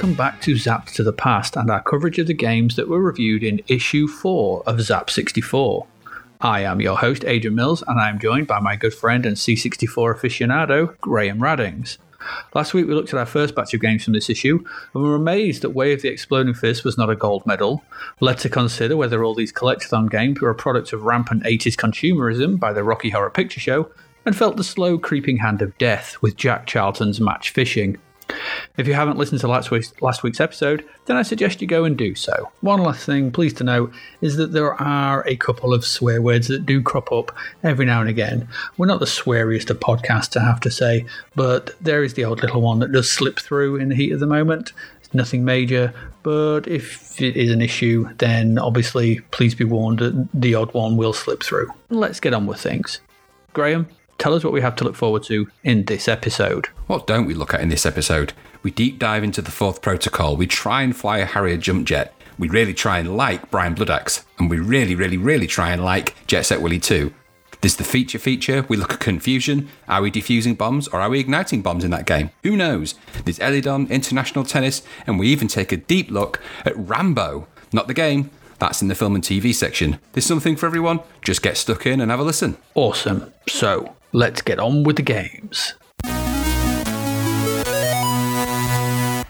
welcome back to Zapped to the Past and our coverage of the games that were reviewed in issue 4 of Zap 64. I am your host, Adrian Mills, and I am joined by my good friend and C64 aficionado, Graham Raddings. Last week we looked at our first batch of games from this issue, and we were amazed that Way of the Exploding Fist was not a gold medal, led to consider whether all these collectathon games were a product of rampant 80s consumerism by the Rocky Horror Picture Show, and felt the slow creeping hand of death with Jack Charlton's Match Fishing. If you haven't listened to last week's, last week's episode, then I suggest you go and do so. One last thing, please to note, is that there are a couple of swear words that do crop up every now and again. We're not the sweariest of podcasts, I have to say, but there is the odd little one that does slip through in the heat of the moment. It's nothing major, but if it is an issue, then obviously please be warned that the odd one will slip through. Let's get on with things. Graham, tell us what we have to look forward to in this episode. What don't we look at in this episode? We deep dive into the fourth protocol. We try and fly a Harrier jump jet. We really try and like Brian Bloodaxe. And we really, really, really try and like Jet Set Willy 2. There's the feature feature. We look at Confuzion. Are we defusing bombs or are we igniting bombs in that game? Who knows? There's Elidon, international tennis, and we even take a deep look at Rambo. Not the game, that's in the film and TV section. There's something for everyone. Just get stuck in and have a listen. Awesome. So, let's get on with the games.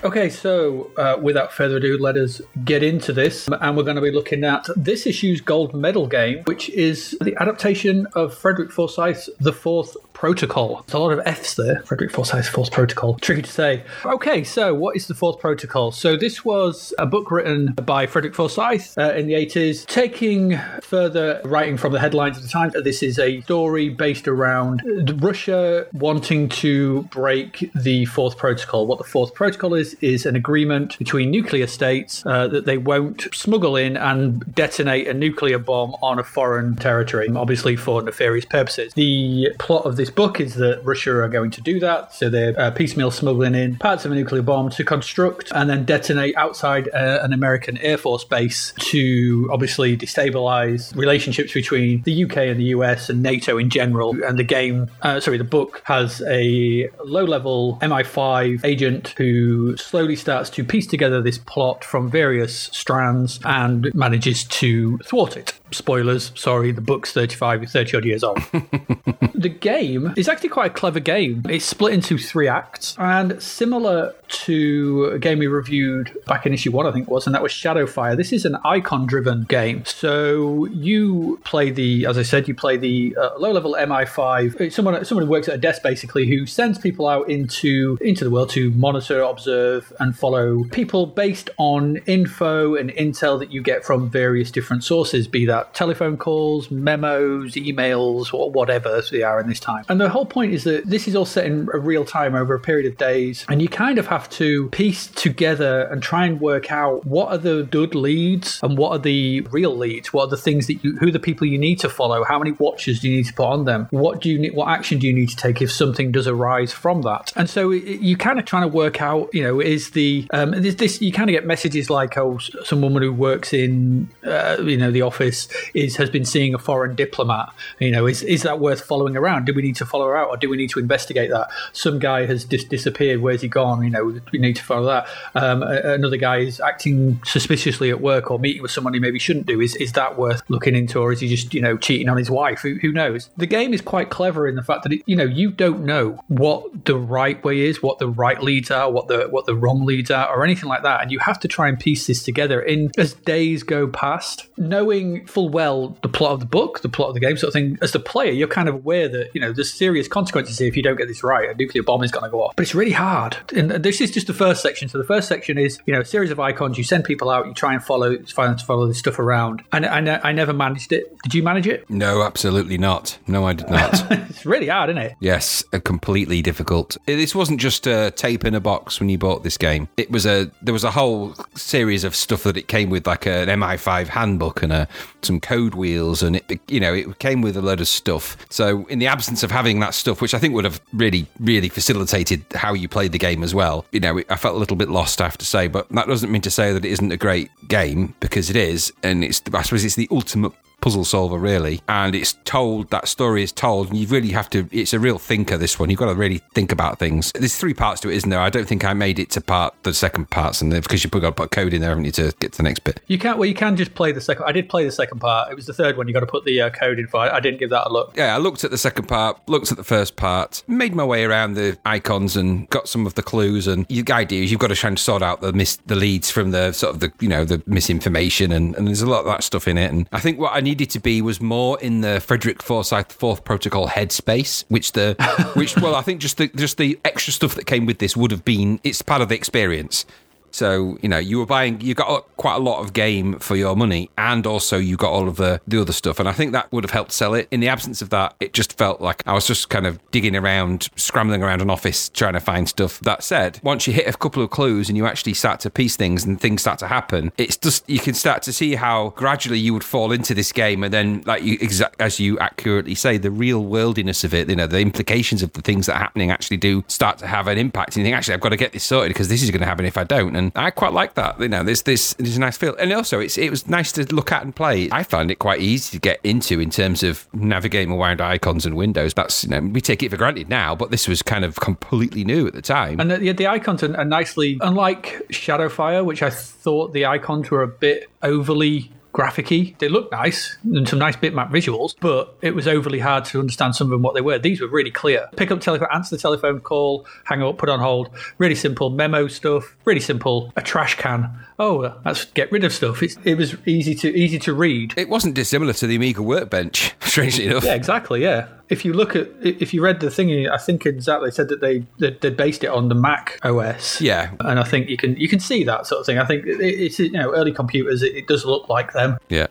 Okay, so uh, without further ado, let us get into this. And we're going to be looking at this issue's gold medal game, which is the adaptation of Frederick Forsyth's The Fourth Protocol. There's a lot of F's there. Frederick Forsyth's Fourth Protocol. Tricky to say. Okay, so what is the Fourth Protocol? So this was a book written by Frederick Forsyth uh, in the 80s, taking further writing from the headlines of the time. This is a story based around Russia wanting to break the Fourth Protocol. What the Fourth Protocol is, is an agreement between nuclear states uh, that they won't smuggle in and detonate a nuclear bomb on a foreign territory, obviously for nefarious purposes. The plot of this book is that Russia are going to do that, so they're uh, piecemeal smuggling in parts of a nuclear bomb to construct and then detonate outside uh, an American Air Force base to obviously destabilize relationships between the UK and the US and NATO in general. And the game, uh, sorry, the book has a low level MI5 agent who slowly starts to piece together this plot from various strands and manages to thwart it. Spoilers, sorry, the book's 35, 30 odd years old. the game is actually quite a clever game. It's split into three acts, and similar to a game we reviewed back in issue one, I think it was, and that was Shadowfire. This is an icon driven game. So you play the, as I said, you play the uh, low level MI5, It's someone, someone who works at a desk basically who sends people out into, into the world to monitor, observe, and follow people based on info and intel that you get from various different sources, be that telephone calls, memos, emails, or whatever they are in this time. And the whole point is that this is all set in real time over a period of days, and you kind of have to piece together and try and work out what are the good leads and what are the real leads. What are the things that you, who are the people you need to follow? How many watches do you need to put on them? What do you need? What action do you need to take if something does arise from that? And so you kind of trying to work out, you know, is the um, this, this you kind of get messages like, oh, some woman who works in, uh, you know, the office is has been seeing a foreign diplomat. You know, is is that worth following around? Do we need to follow her out, or do we need to investigate that? Some guy has just disappeared. Where's he gone? You know, we need to follow that. Um, another guy is acting suspiciously at work or meeting with someone he maybe shouldn't do. Is is that worth looking into, or is he just you know cheating on his wife? Who, who knows? The game is quite clever in the fact that it, you know you don't know what the right way is, what the right leads are, what the what the wrong leads are, or anything like that, and you have to try and piece this together. In as days go past, knowing full well the plot of the book, the plot of the game, sort of thing. As the player, you're kind of aware that you know there's serious consequences here if you don't get this right. A nuclear bomb is going to go off, but it's really hard. And this is just the first section. So the first section is you know a series of icons. You send people out. You try and follow, try to follow this stuff around. And I, I never managed it. Did you manage it? No, absolutely not. No, I did not. it's really hard, isn't it? Yes, uh, completely difficult. Uh, this wasn't just a tape in a box when you bought this game. It was a there was a whole series of stuff that it came with, like an MI5 handbook and a some code wheels, and it you know it came with a load of stuff. So in the absence of having that stuff, which I think would have really really facilitated how you played the game as well, you know, I felt a little bit lost, I have to say. But that doesn't mean to say that it isn't a great game because it is, and it's I suppose it's the ultimate puzzle solver, really. And it's told, that story is told, and you really have to, it's a real thinker, this one. You've got to really think about things. There's three parts to it, isn't there? I don't think I made it to part, the second parts, and because you've got to put code in there, haven't you, to get to the next bit. You can't, well, you can just play the second, I did play the second part. It was the third one you got to put the uh, code in for. I, I didn't give that a look. Yeah, I looked at the second part, looked at the first part, made my way around the icons and got some of the clues. And the idea is you've got to try and sort out the mis- the leads from the sort of the, you know, the misinformation. And, and there's a lot of that stuff in it. And I think what I needed to be was more in the Frederick Forsyth Fourth Protocol headspace, which the, which, well, I think just the, just the extra stuff that came with this would have been, it's part of the experience. So you know you were buying, you got quite a lot of game for your money, and also you got all of the the other stuff. And I think that would have helped sell it. In the absence of that, it just felt like I was just kind of digging around, scrambling around an office trying to find stuff. That said, once you hit a couple of clues and you actually start to piece things and things start to happen, it's just you can start to see how gradually you would fall into this game, and then like you exa- as you accurately say, the real worldiness of it, you know, the implications of the things that are happening actually do start to have an impact. And you think actually I've got to get this sorted because this is going to happen if I don't. I quite like that. You know, there's this there's a nice feel, and also it's it was nice to look at and play. I found it quite easy to get into in terms of navigating around icons and windows. That's you know we take it for granted now, but this was kind of completely new at the time. And the, the icons are nicely unlike Shadowfire, which I thought the icons were a bit overly graphicy. They look nice and some nice bitmap visuals, but it was overly hard to understand some of them what they were. These were really clear. Pick up telephone, answer the telephone call, hang up, put on hold. Really simple memo stuff. Really simple. A trash can. Oh, that's get rid of stuff. It's, it was easy to easy to read. It wasn't dissimilar to the Amiga Workbench, strangely enough. Yeah, exactly. Yeah. If you look at, if you read the thing, I think exactly said that they they, they based it on the Mac OS. Yeah, and I think you can you can see that sort of thing. I think it, it's you know early computers. It, it does look like them. Yeah.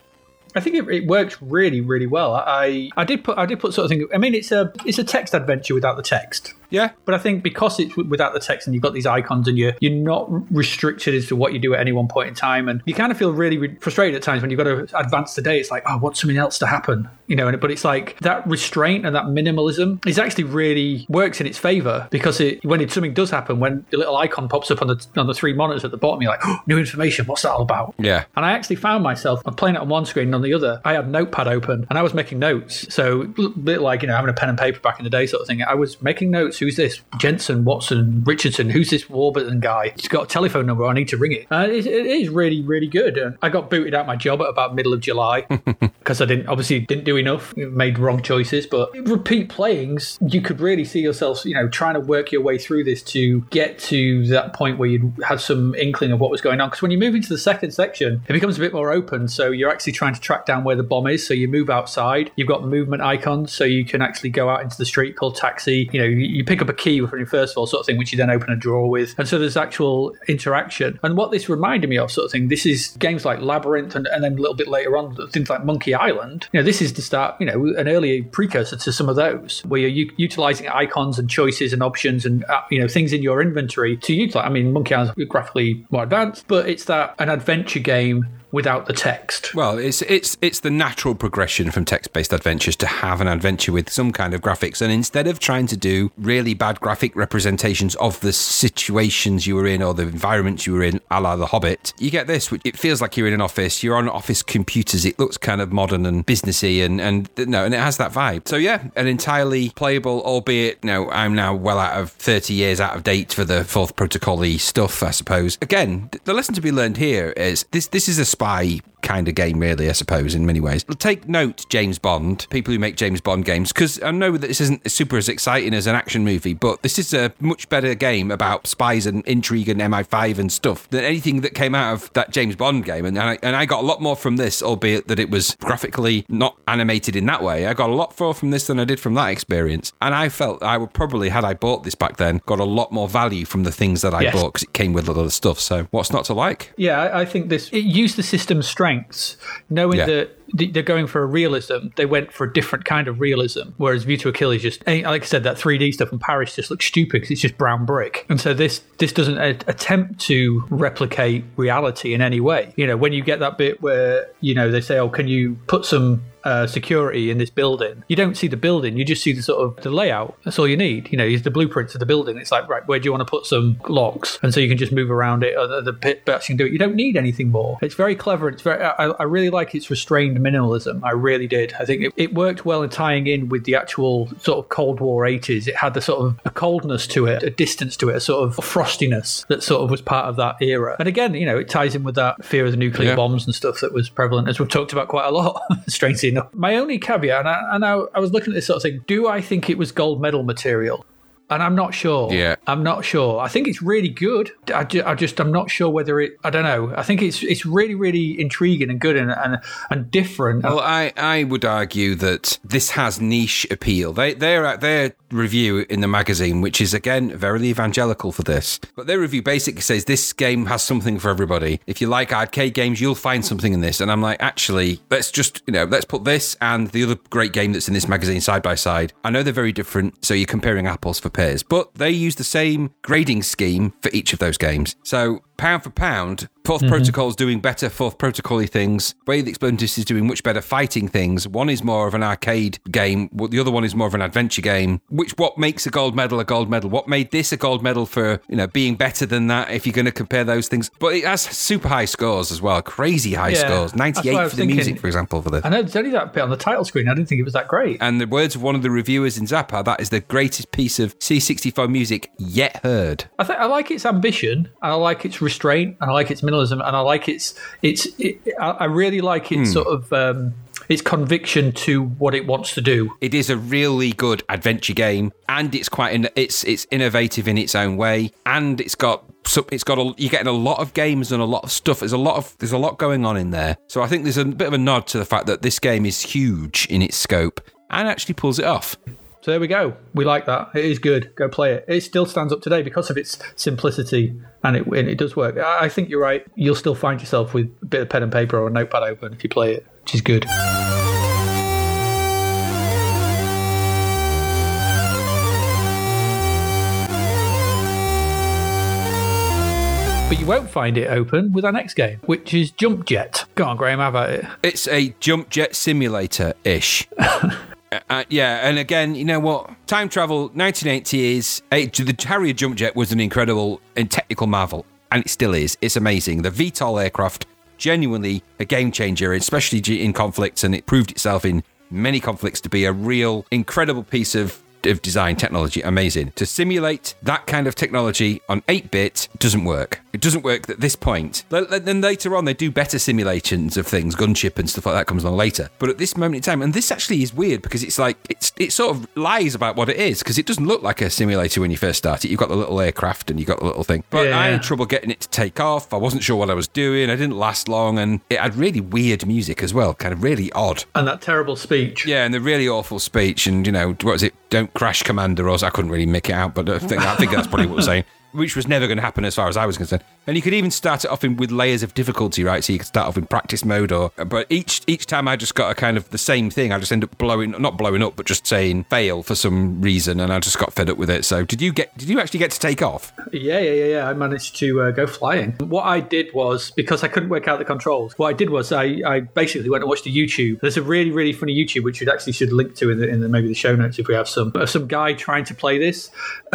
I think it, it works really, really well. I, I did put I did put sort of thing. I mean, it's a it's a text adventure without the text. Yeah. But I think because it's without the text and you've got these icons and you're you're not restricted as to what you do at any one point in time, and you kind of feel really frustrated at times when you've got to advance the day. It's like, oh, I want something else to happen, you know. And but it's like that restraint and that minimalism is actually really works in its favor because it when it, something does happen, when the little icon pops up on the on the three monitors at the bottom, you're like, oh, new information. What's that all about? Yeah. And I actually found myself I'm playing it on one screen and on the other, I had Notepad open and I was making notes. So a bit like you know having a pen and paper back in the day sort of thing. I was making notes. Who's this? Jensen, Watson, Richardson. Who's this Warburton guy? He's got a telephone number. I need to ring it. Uh, it, it is really, really good. And I got booted out my job at about middle of July because I didn't obviously didn't do enough, made wrong choices. But repeat playings, you could really see yourself, you know, trying to work your way through this to get to that point where you'd had some inkling of what was going on. Because when you move into the second section, it becomes a bit more open. So you're actually trying to track down where the bomb is. So you move outside. You've got movement icons, so you can actually go out into the street, called taxi. You know, you, you pick up a key from your first of all sort of thing, which you then open a drawer with. And so there's actual interaction. And what this reminded me of, sort of thing, this is games like Labyrinth and, and then a little bit later on, things like Monkey Island. You know, this is the start, you know, an early precursor to some of those where you're u- utilizing icons and choices and options and, uh, you know, things in your inventory to utilize. I mean, Monkey Island's graphically more advanced, but it's that an adventure game without the text. Well, it's it's it's the natural progression from text-based adventures to have an adventure with some kind of graphics, and instead of trying to do really bad graphic representations of the situations you were in or the environments you were in, a la The Hobbit, you get this. Which it feels like you're in an office. You're on office computers. It looks kind of modern and businessy, and and no, and it has that vibe. So yeah, an entirely playable, albeit know, I'm now well out of 30 years out of date for the fourth protocol stuff, I suppose. Again, the lesson to be learned here is this: this is a spy kind of game, really, I suppose, in many ways. Take note, James Bond, people who make James Bond games, because I know that this isn't super as exciting as an action movie, but this is a much better game about spies and intrigue and MI5 and stuff than anything that came out of that James Bond game. And I, and I got a lot more from this, albeit that it was graphically not animated in that way. I got a lot more from this than I did from that experience. And I felt I would probably, had I bought this back then, got a lot more value from the things that I Yes. bought because it came with a lot of stuff. So what's not to like? Yeah, I, I think this it used the system's knowing Yeah. that th- they're going for a realism. They went for a different kind of realism. Whereas View to just, eh, like I said, that 3D stuff in Paris just looks stupid because it's just brown brick. And so this this doesn't attempt to replicate reality in any way. You know, when you get that bit where you know they say, "Oh, can you put some uh, security in this building. You don't see the building, you just see the sort of the layout. That's all you need. You know, is the blueprints of the building. It's like, right, where do you want to put some locks? And so you can just move around it, the, pit you can do it. You don't need anything more. It's very clever. It's very, I, I really like its restrained minimalism. I really did. I think it, it worked well in tying in with the actual sort of Cold War 80s. It had the sort of a coldness to it, a distance to it, a sort of frostiness that sort of was part of that era. And again, you know, it ties in with that fear of the nuclear Yeah. bombs and stuff that was prevalent, as we've talked about quite a lot, strangely enough. My only caveat, and I, and I, I was looking at this sort of thing, do I think it was gold medal material? And I'm not sure. Yeah. I'm not sure. I think it's really good. I, ju- I just I'm not sure whether it. I don't know. I think it's it's really really intriguing and good and and, and different. Well, I, I would argue that this has niche appeal. They they're at their review in the magazine, which is again very evangelical for this. But their review basically says this game has something for everybody. If you like arcade games, you'll find something in this. And I'm like, actually, let's just you know let's put this and the other great game that's in this magazine side by side. I know they're very different, so you're comparing apples for pears, but they use the same grading scheme for each of those games. So pound for pound, 4th mm-hmm. Protocol's doing better 4th Protocol things. Way the Explotus is doing much better fighting things. One is more of an arcade game, the other one is more of an adventure game. Which what makes a gold medal a gold medal? What made this a gold medal for, you know, being better than that if you're going to compare those things? But it has super high scores as well, crazy high Yeah, scores. that's what I 98 was for the thinking. music, for example, for the I know there's only that bit on the title screen. I didn't think it was that great. and the words of one of the reviewers in Zappa, that is the greatest piece of C64 music yet heard. I think I like its ambition, and I like its restraint, and I like its minimalism, and I like its its. It, I I really like its sort of um, its conviction to what it wants to do. It is a really good adventure game, and it's quite in, it's it's innovative in its own way, and it's got so it's got a, you're getting a lot of games and a lot of stuff. There's a lot of there's a lot going on in there. So I think there's a bit of a nod to the fact that this game is huge in its scope and actually pulls it off. So there we go. We like that. It is good. Go play it. It still stands up today because of its simplicity, and it and it does work. I think you're right. You'll still find yourself with a bit of pen and paper or a notepad open if you play it, which is good. But you won't find it open with our next game, which is Jump Jet. Go on, Graham, how about it? It's a jump jet simulator ish. Uh, yeah, and again, you know what? Time travel, 1980 is. the Harrier jump jet was an incredible and technical marvel, and it still is. It's amazing. The VTOL aircraft, genuinely a game changer, especially in conflicts, and it proved itself in many conflicts to be a real, incredible piece of of design technology. Amazing. To simulate that kind of technology on 8-bit doesn't work. It doesn't work at this point. Th- th- then later on they do better simulations of things gunship and stuff like that comes along later. But at this moment in time and this actually is weird because it's like it's it sort of lies about what it is because it doesn't look like a simulator when you first start it. You've got the little aircraft and you've got the little thing. But Yeah. i had trouble getting it to take off. I wasn't sure what i was doing. I didn't last long and it had really weird music as well kind of really odd. And that terrible speech. yeah, and the really awful speech, and you know, what was it? Don't crash, Commander. Or I couldn't really make it out, but I think, I think that's probably what we're saying. Which was never going to happen as far as I was concerned. And you could even start it off in, with layers of difficulty, right? So you could start off in practice mode, or but each each time I just got a kind of the same thing. I just end up blowing, not blowing up, but just saying fail for some reason, and I just got fed up with it. So did you get? Did you actually get to take off? Yeah, yeah, yeah, yeah. I managed to uh, go flying. What I did was because I couldn't work out the controls. What I did was I, I basically went and watched a YouTube. There's a really, really funny YouTube which we actually should link to in the, in the maybe the show notes if we have some. Some guy trying to play this,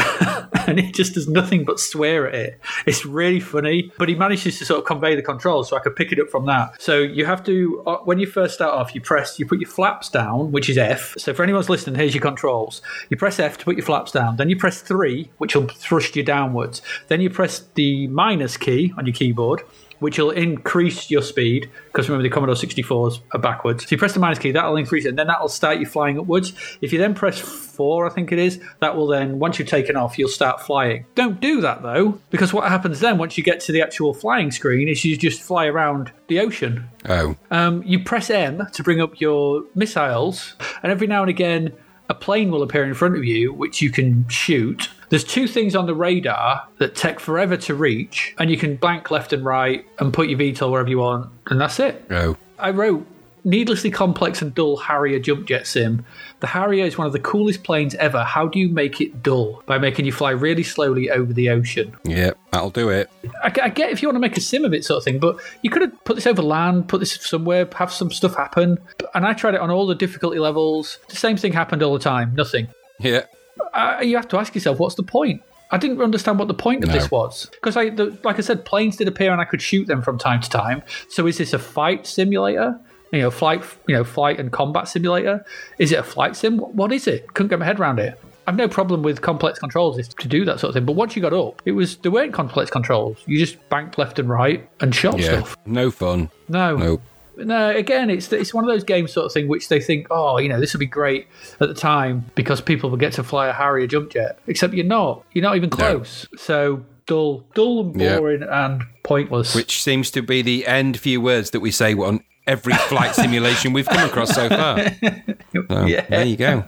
and it just does nothing but swear at it. It's really funny, but he manages to sort of convey the controls, so I could pick it up from that. So you have to uh, when you first start off, you press, you put your flaps down, which is F. So for anyone's listening, here's your controls. You press F to put your flaps down. Then you press three, which will thrust you downwards. Then you press the minus key on your keyboard. Which will increase your speed because remember the Commodore 64s are backwards. So you press the minus key, that'll increase it, and then that'll start you flying upwards. If you then press four, I think it is, that will then once you've taken off, you'll start flying. Don't do that though, because what happens then once you get to the actual flying screen is you just fly around the ocean Oh, um, you press M to bring up your missiles, and every now and again, a plane will appear in front of you, which you can shoot. There's two things on the radar that take forever to reach, and you can blank left and right and put your VTOL wherever you want, and that's it. oh. I wrote needlessly complex and dull Harrier jump jet sim. The Harrier is one of the coolest planes ever. How do you make it dull? By making you fly really slowly over the ocean. Yeah, that'll do it. I, I get if you want to make a sim of it, sort of thing, but you could have put this over land, put this somewhere, have some stuff happen. And I tried it on all the difficulty levels. The same thing happened all the time. Nothing. Yeah. Uh, you have to ask yourself, what's the point? I didn't understand what the point of No. this was because, I, the, like I said, planes did appear and I could shoot them from time to time. So is this a fight simulator? You know, flight, you know, flight and combat simulator. Is it a flight sim? What- is it? Couldn't get my head around it. I've no problem with complex controls to do that sort of thing. But once you got up, it was there weren't complex controls. You just banked left and right and shot Yeah. stuff. No fun. No, No. no. Again, it's it's one of those games sort of thing which they think, oh, you know, this would be great at the time because people will get to fly a Harrier jump jet. Except you're not. You're not even close. So dull, dull and Yeah. boring and pointless. Which seems to be the end few words that we say on every flight simulation we've come across so far. So, Yeah. There you go.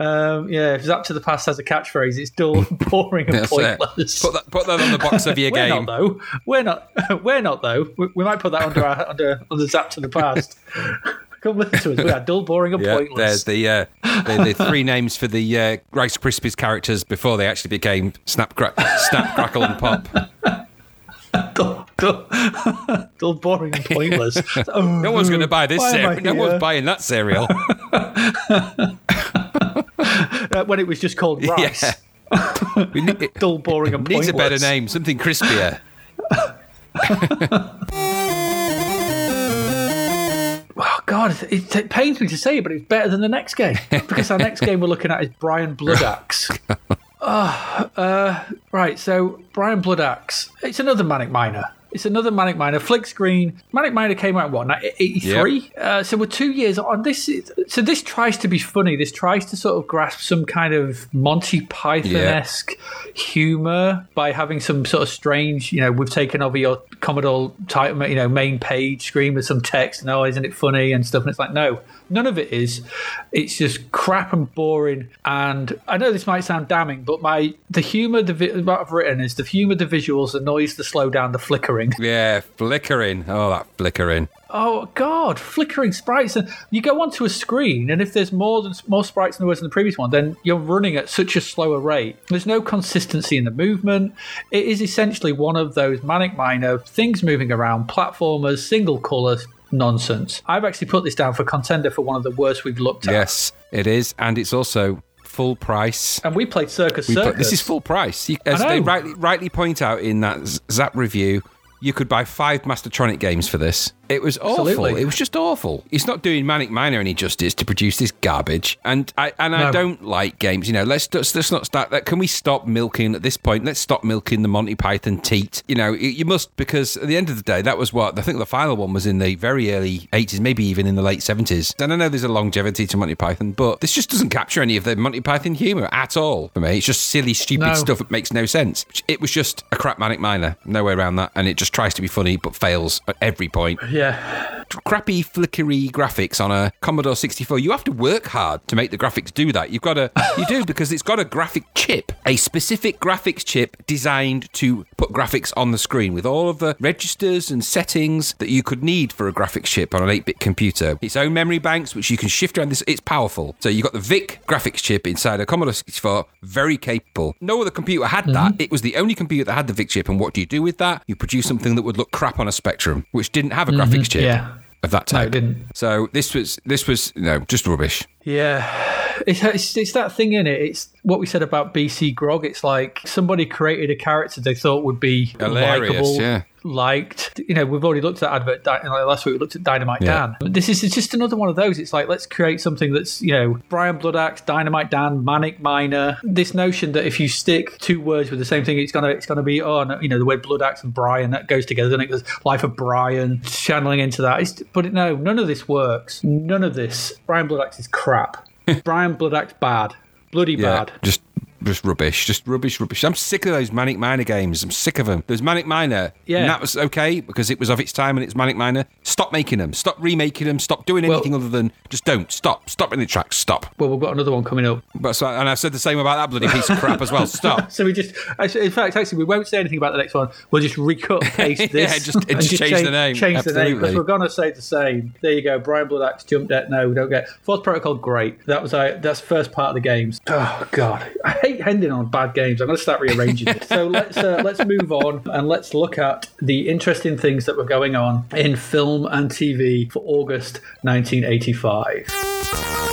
um, yeah, if Zapped to the Past has a catchphrase, it's dull, boring, and pointless. Put that, put that on the box of your We're game. not though. We're not. We're not though. We, we might put that under our under under Zapped to the Past. Come listen to us. We are dull, boring, and Yeah, pointless. there's the, uh, the the three names for the uh, Rice Krispies characters before they actually became Snap, cra- Snap Crackle, and Pop. dull, dull, dull, boring, and pointless. Oh, No one's going to buy this Why am I cereal. No one's buying that cereal. Uh, when it was just called rice. Yeah. Need- Dull, boring, and needs a better name, something crispier. Oh God, it, it pains me to say, it, but it's better than the next game because our next game we're looking at is Brian Bloodaxe. Ah, uh, right, so Brian Bloodaxe. It's another Manic Miner. It's another Manic Miner. Flick screen. Manic Miner came out in what? Eighty three. Uh, so we're two years on. This is, so this tries to be funny. This tries to sort of grasp some kind of Monty Python esque humor by having some sort of strange. You know, we've taken over your Commodore title, you know, main page screen with some text. And oh, isn't it funny and stuff? And it's like, no, none of it is. It's just crap and boring. And I know this might sound damning, but my the humor, the what I've written is the humor, the visuals, the noise, the slow down, the flickering. Yeah, flickering. Oh, that flickering. Oh God, flickering sprites! And you go onto a screen, and if there's more than more sprites than there was in the previous one, then you're running at such a slower rate. There's no consistency in the movement. It is essentially one of those Manic Miner things moving around, platformers, single color nonsense. I've actually put this down for contender for one of the worst we've looked at. Yes, it is. And it's also full price. And we played Circus We put- Circus. this is full price. You, as they rightly, rightly point out in that Zap review, you could buy five Mastertronic games for this. It was awful. Absolutely. It was just awful. It's not doing Manic Miner any justice to produce this garbage. And I and I No. don't like games. You know, let's let's, let's not start that. Can we stop milking at this point? Let's stop milking the Monty Python teat. You know, you, you must because at the end of the day, that was what I think the final one was in the very early eighties, maybe even in the late seventies. And I know there's a longevity to Monty Python, but this just doesn't capture any of the Monty Python humor at all for me. It's just silly, stupid No. stuff that makes no sense. It was just a crap Manic Miner, no way around that, and it just tries to be funny but fails at every point yeah. Crappy flickery graphics on a Commodore 64. You have to work hard to make the graphics do that. You've got to, you do because it's got a graphic chip, a specific graphics chip designed to put graphics on the screen with all of the registers and settings that you could need for a graphics chip on an 8-bit computer. Its own memory banks, which you can shift around. This, it's powerful. So you've got the VIC graphics chip inside a Commodore 64, very capable. No other computer had that. Mm-hmm. It was the only computer that had the VIC chip. And what do you do with that? You produce something that would look crap on a Spectrum, which didn't have a graphics mm-hmm. chip Yeah. of that No, type. it didn't. So this was this was you know just rubbish. Yeah, it's, it's it's that thing in it. It's what we said about BC Grog. It's like somebody created a character they thought would be Hilarious, likable, yeah. liked. You know, we've already looked at advert. Like last week we looked at Dynamite Yeah. Dan. This is it's just another one of those. It's like let's create something that's you know Brian Bloodaxe, Dynamite Dan, Manic Miner. This notion that if you stick two words with the same thing, it's gonna it's gonna be oh no, you know the word Bloodaxe and Brian that goes together. Then it goes Life of Brian, channeling into that. It's, but no, none of this works. None of this. Brian Bloodaxe is crap. Brian Blood Bloodaxe bad, bloody Yeah, bad. just just rubbish, just rubbish, rubbish. I'm sick of those Manic Miner games. I'm sick of them. There's Manic Miner, Yeah. and that was okay because it was of its time and it's Manic Miner. Stop making them. Stop remaking them. Stop doing Well- anything other than just don't stop. Stop in the tracks. Stop. Well, we've got another one coming up. But so, and I've said the same about that bloody piece of crap as well. Stop. So we just, in fact, actually, we won't say anything about the next one. We'll just recut paste this. Yeah, just- and just change the name. Change the name because we're going to say the same. There you go. Brian Bloodaxe, Jump Jet. No, we don't get. Fourth Protocol, great. That was uh, that's first part of the games. Oh God, I hate ending on bad games. I'm going to start rearranging it. So let's uh, let's move on and let's look at the interesting things that were going on in film and TV for August 1985.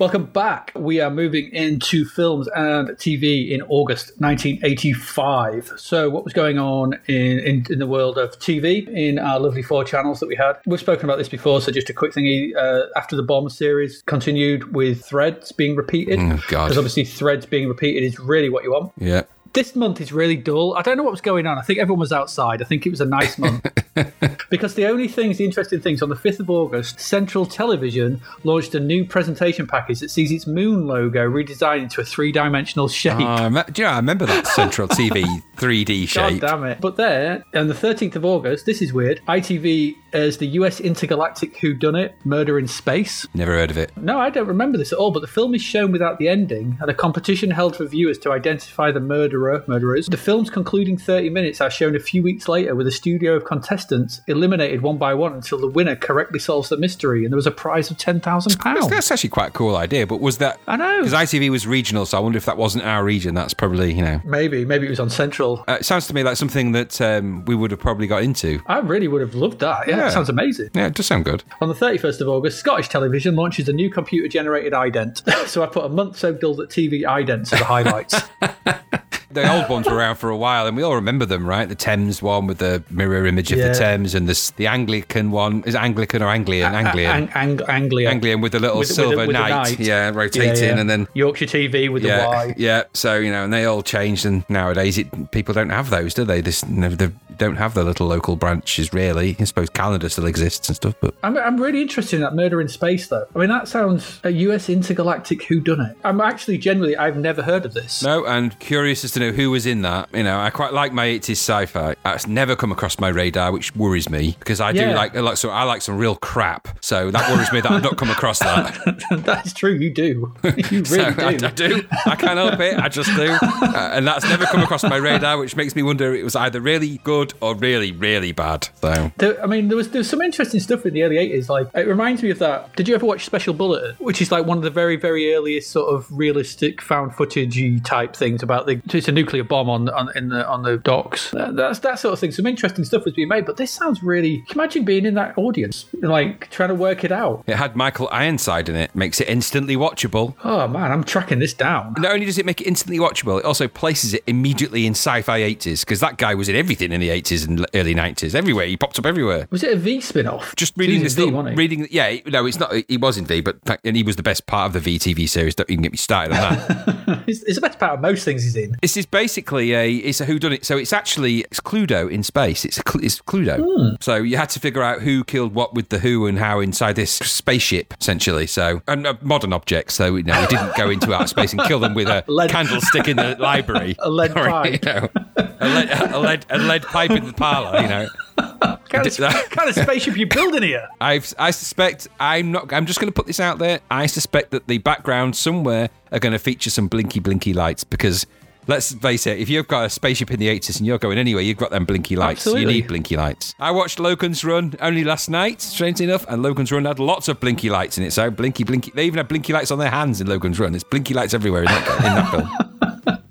Welcome back. We are moving into films and TV in August 1985. So, what was going on in, in, in the world of TV in our lovely four channels that we had? We've spoken about this before, so just a quick thingy. Uh, after the Bomb series continued with Threads being repeated, God. because obviously Threads being repeated is really what you want. Yeah. This month is really dull. I don't know what was going on. I think everyone was outside. I think it was a nice month. because the only things, the interesting things, on the 5th of August, Central Television launched a new presentation package that sees its moon logo redesigned into a three dimensional shape. Uh, do you know, I remember that Central TV 3D shape. God damn it. But there, on the 13th of August, this is weird, ITV as the US Intergalactic Who Done It Murder in Space. Never heard of it. No, I don't remember this at all, but the film is shown without the ending, and a competition held for viewers to identify the murderer, murderers. The film's concluding 30 minutes are shown a few weeks later with a studio of contestants eliminated one by one until the winner correctly solves the mystery, and there was a prize of £10,000. That's, that's actually quite a cool idea, but was that. I know. Because ITV was regional, so I wonder if that wasn't our region. That's probably, you know. Maybe, maybe it was on Central. Uh, it sounds to me like something that um, we would have probably got into. I really would have loved that. Yeah, Yeah. that sounds amazing. Yeah, it does sound good. On the 31st of August, Scottish Television launches a new computer generated ident. so I put a month so dull that TV idents are the highlights. The old ones were around for a while, and we all remember them, right? The Thames one with the mirror image of Yeah. the Thames, and the, the Anglican one. Is it Anglican or Anglian? Anglian. Ang- Ang- Anglia. Anglian with the little With- with the- silver with knight, knight. yeah, Yeah, rotating, yeah. and then Yorkshire TV with the yeah, Y. yeah. So you know, and they all changed, and nowadays it, people don't have those, do they? This, they don't have the little local branches really. I suppose Granada still exists and stuff, but I'm, I'm really interested in that murder in space, though. I mean, that sounds a US intergalactic whodunit. I'm actually genuinely, I've never heard of this. no. And curious as to know who was in that. You know, I quite like my 80s sci-fi. That's never come across my radar, which worries me because I do Yeah. like, I like so I like some real crap. So that worries me that I've not come across that. That's true, you do. You really I, do. I do. I can't help it. I just do. Uh, and that's never come across my radar, which makes me wonder if it was either really good or really, really bad. So There, I mean, there was there was some interesting stuff in the early eighties. Like it reminds me of that. Did you ever watch Special Bulletin, which is like one of the very very earliest sort of realistic found footagey type things about the a nuclear bomb on on in the on the docks. That's that sort of thing. Some interesting stuff was being made, but this sounds really. Can imagine being in that audience, like trying to work it out? it had Michael Ironside in it, makes it instantly watchable. Oh man, I'm tracking this down. Not only does it make it instantly watchable, it also places it immediately in sci-fi 80s because that guy was in everything in the 80s and early 90s. Everywhere he popped up everywhere. Was it a V spin off? Just reading this, V, little, wasn't it? reading, yeah, no, it's not. He was in V, but and he was the best part of the VTV series. Don't even get me started on that. It's, it's the best part of most things he's in. this is basically a it's a whodunit. So it's actually it's Cluedo in space. It's a, it's Cluedo. Hmm. So you had to figure out who killed what with the who and how inside this spaceship, essentially. So and uh, modern objects. So you know, we didn't go into outer space and kill them with a Lead- candlestick in the library, A lead Or, pipe. you know, a lead, a lead a lead pipe in the parlor. You know. What kind of, kind of spaceship you building here? I've, I suspect I'm not. I'm just going to put this out there. I suspect that the background somewhere are going to feature some blinky, blinky lights because. Let's face it, if you've got a spaceship in the 80s and you're going anywhere, you've got them blinky lights. Absolutely. You need blinky lights. I watched Logan's Run only last night, strangely enough, and Logan's Run had lots of blinky lights in it. So blinky, blinky. They even had blinky lights on their hands in Logan's Run. There's blinky lights everywhere in that, in that film.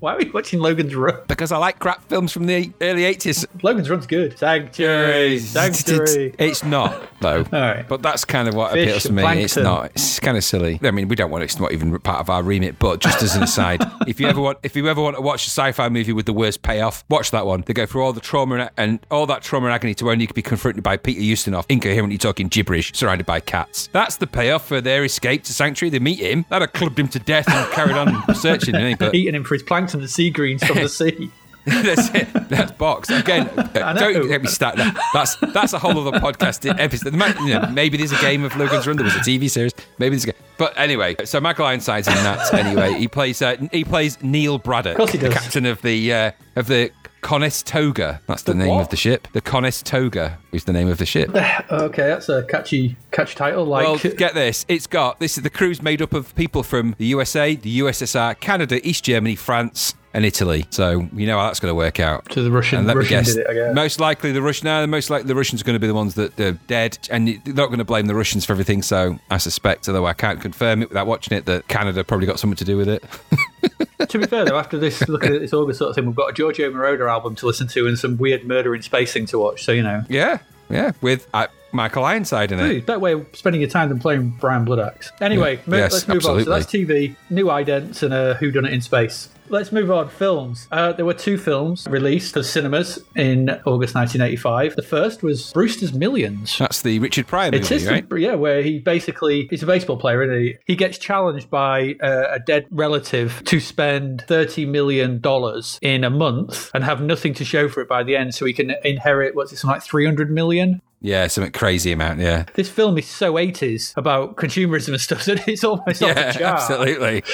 Why are we watching Logan's Run? Because I like crap films from the early 80s. Logan's Run's good. Sanctuary. Sanctuary. It's not though. All right. But that's kind of what Fish appeals to me. and It's not. It's kind of silly. I mean, we don't want it. it's not even part of our remit. But just as an aside, if you ever want, if you ever want to watch a sci-fi movie with the worst payoff, watch that one. They go through all the trauma and, and all that trauma and agony to only be confronted by Peter Ustinov, incoherently talking gibberish, surrounded by cats. That's the payoff for their escape to Sanctuary. They meet him. That'd have clubbed him to death and carried on searching. But Eating him for his plankton and the sea greens from the sea. that's it. That's box again. Don't get me started. That's that's a whole other podcast episode. You know, maybe there's a game of Logan's Run. There was a TV series. Maybe there's a game. But anyway, so Michael Ironside's in that. Anyway, he plays uh, he plays Neil Braddock, Of course he the captain of the uh, of the Conestoga. That's the, The name what? of the ship. The Conestoga is the name of the ship. Okay, that's a catchy, catchy title. Like, Well, get this. It's got this is the crew's made up of people from the USA, the USSR, Canada, East Germany, France, and Italy. So you know how that's going to work out. to the Russian. And let Russian me guess, did it, I guess. most likely the Russian. No, most likely the Russians are going to be the ones that are dead, and they're not going to blame the Russians for everything. So I suspect, although I can't confirm it without watching it, that Canada probably got something to do with it. to be fair, though, after this, looking at this August sort of thing, we've got a Giorgio Moroder album to listen to and some weird murder in space thing to watch. So you know, yeah, yeah. With I, Michael Ironside in it. A better way of spending your time than playing Brian Bloodaxe. Anyway, mo- Yes, let's move absolutely. on. So that's TV, new idents, and a Who Done It in Space. Let's move on. Films. Uh, there were two films released for cinemas in August 1985. The first was Brewster's Millions. That's the Richard Pryor It's movie, his, right? yeah, where he basically he's a baseball player, and he he gets challenged by uh, a dead relative to spend thirty million dollars in a month and have nothing to show for it by the end, so he can inherit what's it, something like three hundred million. Yeah, some crazy amount. Yeah, This film is so eighties about consumerism and stuff that it's almost yeah, absolutely.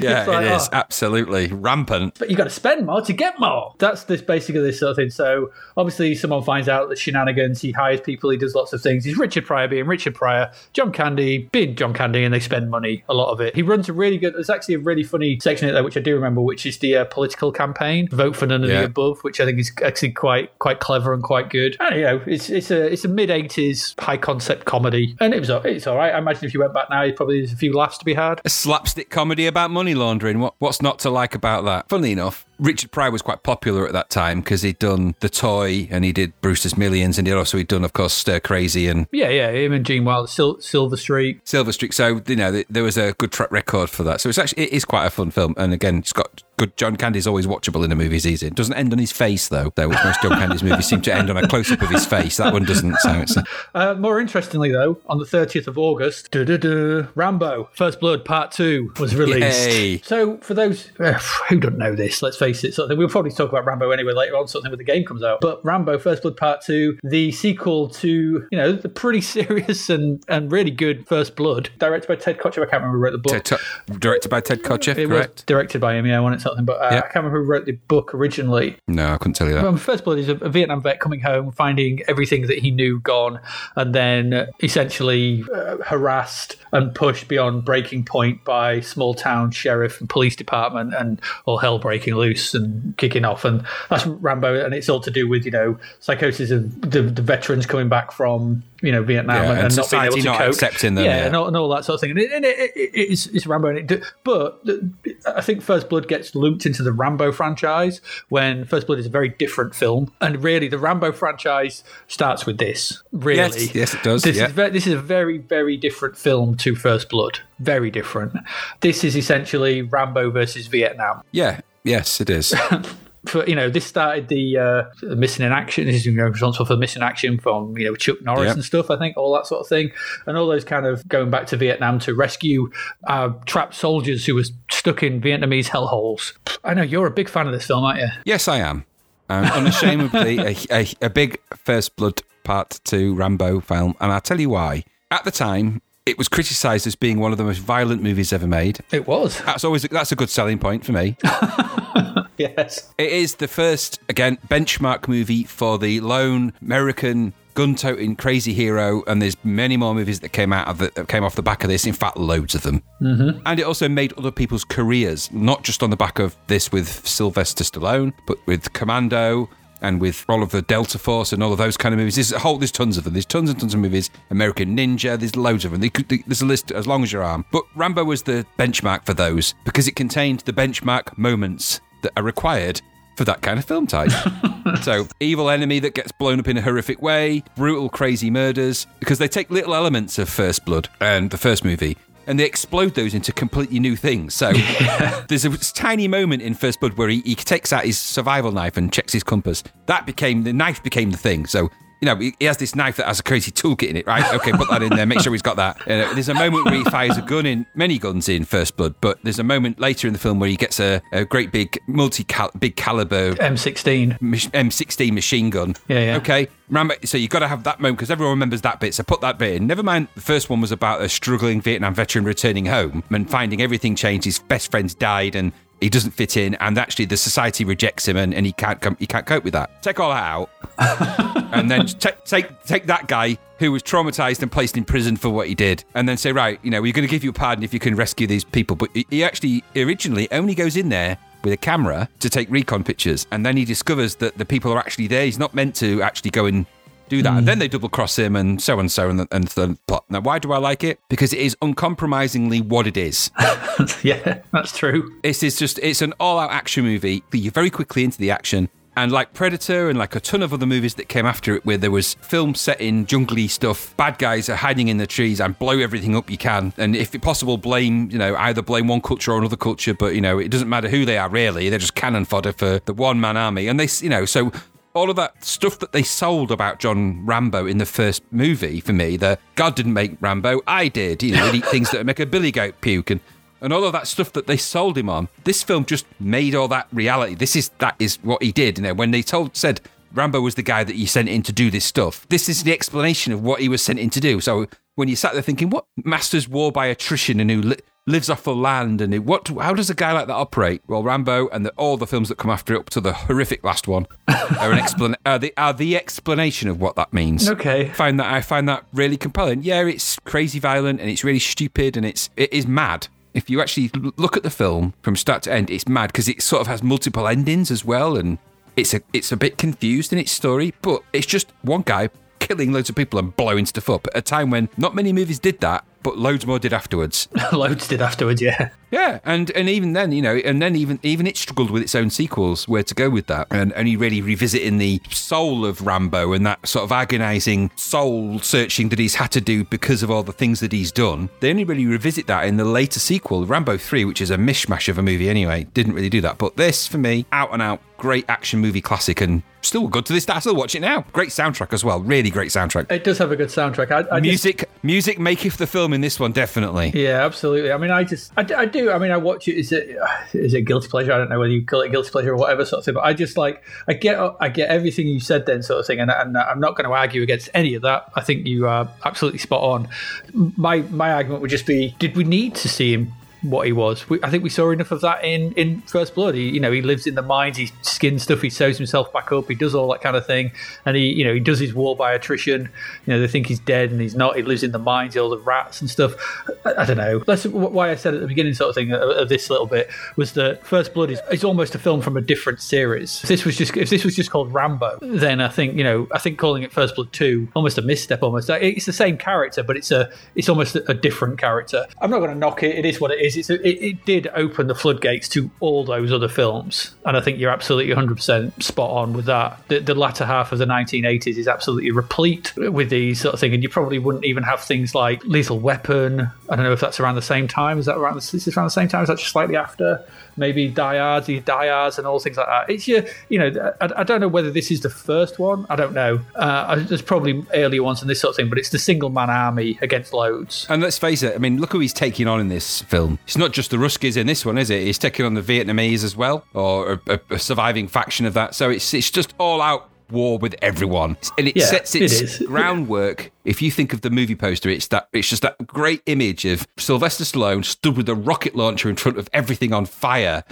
Yeah, like, it is oh. absolutely rampant. But you got to spend more to get more. That's this basically this sort of thing. So obviously, someone finds out the shenanigans. He hires people. He does lots of things. He's Richard Pryor being Richard Pryor, John Candy being John Candy, and they spend money a lot of it. He runs a really good. There's actually a really funny section in there which I do remember, which is the uh, political campaign, vote for none of Yeah. the above, which I think is actually quite quite clever and quite good. And, you know, it's it's a it's a mid '80s high concept comedy, and it was it's all right. I imagine if you went back now, probably there's a few laughs to be had. A slapstick comedy about money laundering. What, what's not to like about that? Funnily enough, Richard Pryor was quite popular at that time because he'd done The Toy and he did Brewster's Millions and he also he'd done, of course, Stir Crazy and Yeah, yeah, him and Gene Wilder, Sil- Silver Streak. Silver Streak. So you know th- there was a good track record for that. So it's actually it is quite a fun film. And again, it's got good. John Candy's always watchable in the movies he's in. Doesn't end on his face though. Though which most John Candy's movies seem to end on a close up of his face. That one doesn't. So it's Uh, more interestingly, though, on the 30th of August, Rambo First Blood Part 2 was released. Yay. So, for those uh, who don't know this, let's face it, sort of, we'll probably talk about Rambo anyway later on, something when the game comes out. But Rambo First Blood Part 2, the sequel to, you know, the pretty serious and, and really good First Blood, directed by Ted Kotcheff. I can't remember who wrote the book. Ted, Ted- directed by Ted Kotcheff, it correct? was directed by him, yeah, I wanted something, but uh, Yeah. I can't remember who wrote the book originally. No, I couldn't tell you that. Well, First Blood is a, a Vietnam vet coming home, finding everything that he knew gone, and then uh, essentially uh, harassed and pushed beyond breaking point by small town sheriff and police department, and all hell breaking loose and kicking off. And that's Rambo, and it's all to do with you know psychosis of the, the veterans coming back from you know Vietnam Yeah, and, and and not being able to not cope. accepting them, Yeah, yeah. And, all, and all that sort of thing. And, it, and it, it, it's, it's Rambo, and it, but I think First Blood gets looped into the Rambo franchise when First Blood is a very different film, and really the Rambo franchise starts with this. Really, Yes, yes, it does, This yeah. is this is a very very different film to First Blood. Very different. This is essentially Rambo versus Vietnam Yeah, yes, it is. for you know this started the uh, missing in action. This is you know, responsible for missing action from you know Chuck Norris Yep. and stuff. I think all that sort of thing, and all those kind of going back to Vietnam to rescue uh, trapped soldiers who were stuck in Vietnamese hellholes. I know you're a big fan of this film, aren't you? Yes, I am. Um, unashamedly, a, a, a big First Blood Part 2 Rambo film. And I'll tell you why. At the time, it was criticised as being one of the most violent movies ever made. It was. That's always that's a good selling point for me. Yes. It is the first, again, benchmark movie for the lone American gun-toting crazy hero, and there's many more movies that came out of the, that came off the back of this. In fact, loads of them. Mm-hmm. And it also made other people's careers, not just on the back of this with Sylvester Stallone, but with Commando and with all of the Delta Force and all of those kind of movies. There's a whole, there's tons of them. There's tons and tons of movies. American Ninja. There's loads of them. Could, there's a list as long as your arm. But Rambo was the benchmark for those because it contained the benchmark moments that are required for that kind of film type. so, evil enemy that gets blown up in a horrific way, brutal, crazy murders, because they take little elements of First Blood and the first movie. And they explode those into completely new things. So there's a tiny moment in First Blood where he, he takes out his survival knife and checks his compass. That became the knife became the thing. So you know, he has this knife that has a crazy toolkit in it, right? Okay, put that in there. Make sure he's got that. Uh, there's a moment where he fires a gun in, many guns in First Blood, but there's a moment later in the film where he gets a, a great big multi big caliber M16. M16 machine gun. Yeah, yeah. Okay, Rambo. So you've got to have that moment because everyone remembers that bit. So put that bit in. Never mind. The first one was about a struggling Vietnam veteran returning home and finding everything changed. His best friends died and. He doesn't fit in, and actually the society rejects him, and, and he can't come, he can't cope with that. Take all that out, and then take take take that guy who was traumatized and placed in prison for what he did, and then say, right, you know, we're going to give you a pardon if you can rescue these people. But he- he actually originally only goes in there with a camera to take recon pictures, and then he discovers that the people are actually there. He's not meant to actually go and do that, and then they double cross him, and so and so, and the, and the plot. Now, why do I like it? Because it is uncompromisingly what it is. yeah, that's true. This is just, it's an all out action movie. You're very quickly into the action. And like Predator and like a ton of other movies that came after it, where there was film set in jungly stuff, bad guys are hiding in the trees and blow everything up you can. And if possible, blame, you know, either blame one culture or another culture, but, you know, it doesn't matter who they are really. They're just cannon fodder for the one man army. And they, you know, so all of that stuff that they sold about John Rambo in the first movie for me, the God didn't make Rambo, I did. You know, eat things that make a billy goat puke and and all of that stuff that they sold him on. This film just made all that reality. This is that is what he did. You know, when they told said Rambo was the guy that you sent in to do this stuff. This is the explanation of what he was sent in to do. So when you sat there thinking, what Masters war by attrition and who li- lives off the land and it, what? How does a guy like that operate? Well, Rambo and the, all the films that come after it, up to the horrific last one, are an explan- are the are the explanation of what that means. Okay. I find that I find that really compelling. Yeah, it's crazy violent and it's really stupid and it's it is mad. If you actually look at the film from start to end, it's mad because it sort of has multiple endings as well, and it's a it's a bit confused in its story. But it's just one guy killing loads of people and blowing stuff up at a time when not many movies did that, but loads more did afterwards. Loads did afterwards, yeah. Yeah, and and even then, you know, and then even even it struggled with its own sequels, where to go with that, and only really revisiting the soul of Rambo and that sort of agonising soul searching that he's had to do because of all the things that he's done. They only really revisit that in the later sequel, Rambo Three, which is a mishmash of a movie anyway. Didn't really do that, but this for me, out and out great action movie classic, and still good to this day. I still watch it now. Great soundtrack as well, really great soundtrack. It does have a good soundtrack. I, I just- Music, music maketh the film in this one definitely. Yeah, absolutely. I mean, I just, I, I do. I mean, I watch it. Is it, is it guilty pleasure? I don't know whether you call it guilty pleasure or whatever sort of thing. But I just like, I get, I get everything you said then, sort of thing, and, and I'm not going to argue against any of that. I think you are absolutely spot on. My, my argument would just be, did we need to see him? What he was, we, I think we saw enough of that in in First Blood. He, you know, he lives in the mines, he skins stuff, he sews himself back up, he does all that kind of thing, and he, you know, he does his war by attrition. You know, they think he's dead and he's not. He lives in the mines, all the rats and stuff. I, I don't know. That's why I said at the beginning, sort of thing, of, of this little bit was that First Blood is, is almost a film from a different series. If this was just if this was just called Rambo, then I think you know, I think calling it First Blood Two almost a misstep. Almost, it's the same character, but it's a it's almost a different character. I'm not going to knock it. It is what it is. It's a, it, it did open the floodgates to all those other films, and I think you're absolutely 100 percent spot on with that. The, the latter half of the 1980s is absolutely replete with these sort of thing, and you probably wouldn't even have things like Lethal Weapon. I don't know if that's around the same time. Is that around? The, is this around the same time? Is that just slightly after? Maybe Hard, the Die and all things like that. It's your, you know, I, I don't know whether this is the first one. I don't know. Uh, there's probably earlier ones and this sort of thing, but it's the single man army against loads. And let's face it, I mean, look who he's taking on in this film. It's not just the Ruskies in this one, is it? He's taking on the Vietnamese as well, or a, a, a surviving faction of that. So it's it's just all out war with everyone, and it Yeah, sets its is. groundwork. If you think of the movie poster, it's that it's just that great image of Sylvester Stallone stood with a rocket launcher in front of everything on fire.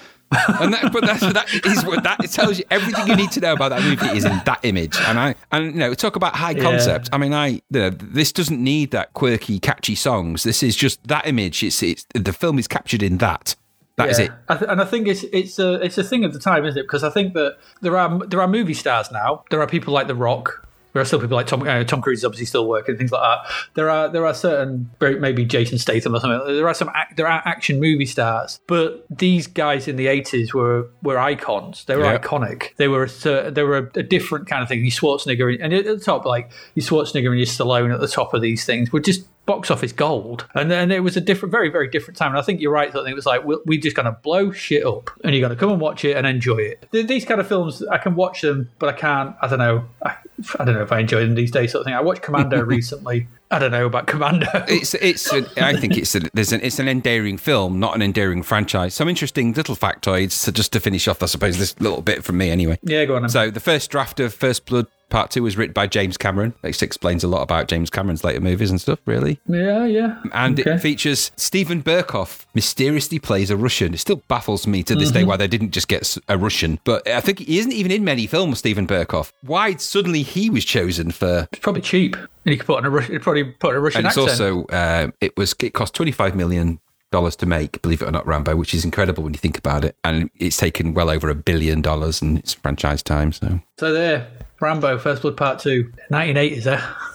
and that, but that, that is what that tells you everything you need to know about that movie is in that image. And I and you know talk about high concept. I mean, I you know, this doesn't need that quirky, catchy songs. This is just that image. It's it's the film is captured in that. That is Yeah. it. I th- and I think it's it's a it's a thing of the time, isn't it? Because I think that there are there are movie stars now. There are people like The Rock. There are still people like Tom. Uh, Tom Cruise is obviously still working things like that. There are there are certain maybe Jason Statham or something. There are some ac- there are action movie stars, but these guys in the eighties were were icons. They were Yeah. iconic. They were a, they were a, different kind of thing. Your Schwarzenegger and at the top, like your Schwarzenegger and your Stallone at the top of these things were just box office gold. And then it was a different, very, very different time. And I think you're right. I it was like, we we're just going to blow shit up and you're going to come and watch it and enjoy it. These kind of films, I can watch them, but I can't, I don't know. I, I don't know if I enjoy them these days, sort of thing. I watched Commando recently. I don't know about Commando. It's it's. A, I think it's a, there's an it's an endearing film, not an endearing franchise. Some interesting little factoids. So just to finish off, I suppose this little bit from me anyway. yeah, go on. then. So the first draft of First Blood Part Two was written by James Cameron. It explains a lot about James Cameron's later movies and stuff, really. yeah, yeah. And Okay. it features Steven Berkoff mysteriously plays a Russian. It still baffles me to this Mm-hmm. day why they didn't just get a Russian. But I think he isn't even in many films. Steven Berkoff. Why suddenly he was chosen for? It's probably cheap. And you could put on a Russian, probably put on a Russian And it's accent. also uh, it was it cost twenty five million dollars to make. Believe it or not, Rambo, which is incredible when you think about it. And it's taken well over a billion dollars in its franchise time. So so there, Rambo, First Blood Part 2, 1980s there. Eh?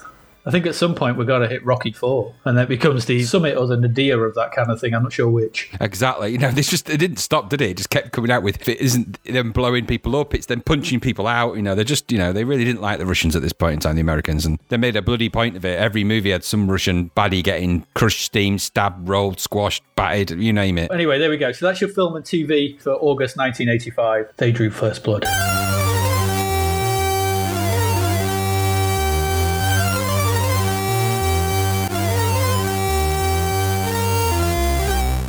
I think at some point we've got to hit Rocky Four, and that becomes the summit or the nadir of that kind of thing. I'm not sure which. Exactly. You know, this just it didn't stop, did it? It just kept coming out with if it isn't them blowing people up, it's them punching people out. You know, they're just you know they really didn't like the Russians at this point in time, the Americans, and they made a bloody point of it. Every movie had some Russian baddie getting crushed, steamed, stabbed, rolled, squashed, battered, you name it. Anyway, there we go. So that's your film and TV for August 1985. They drew first blood.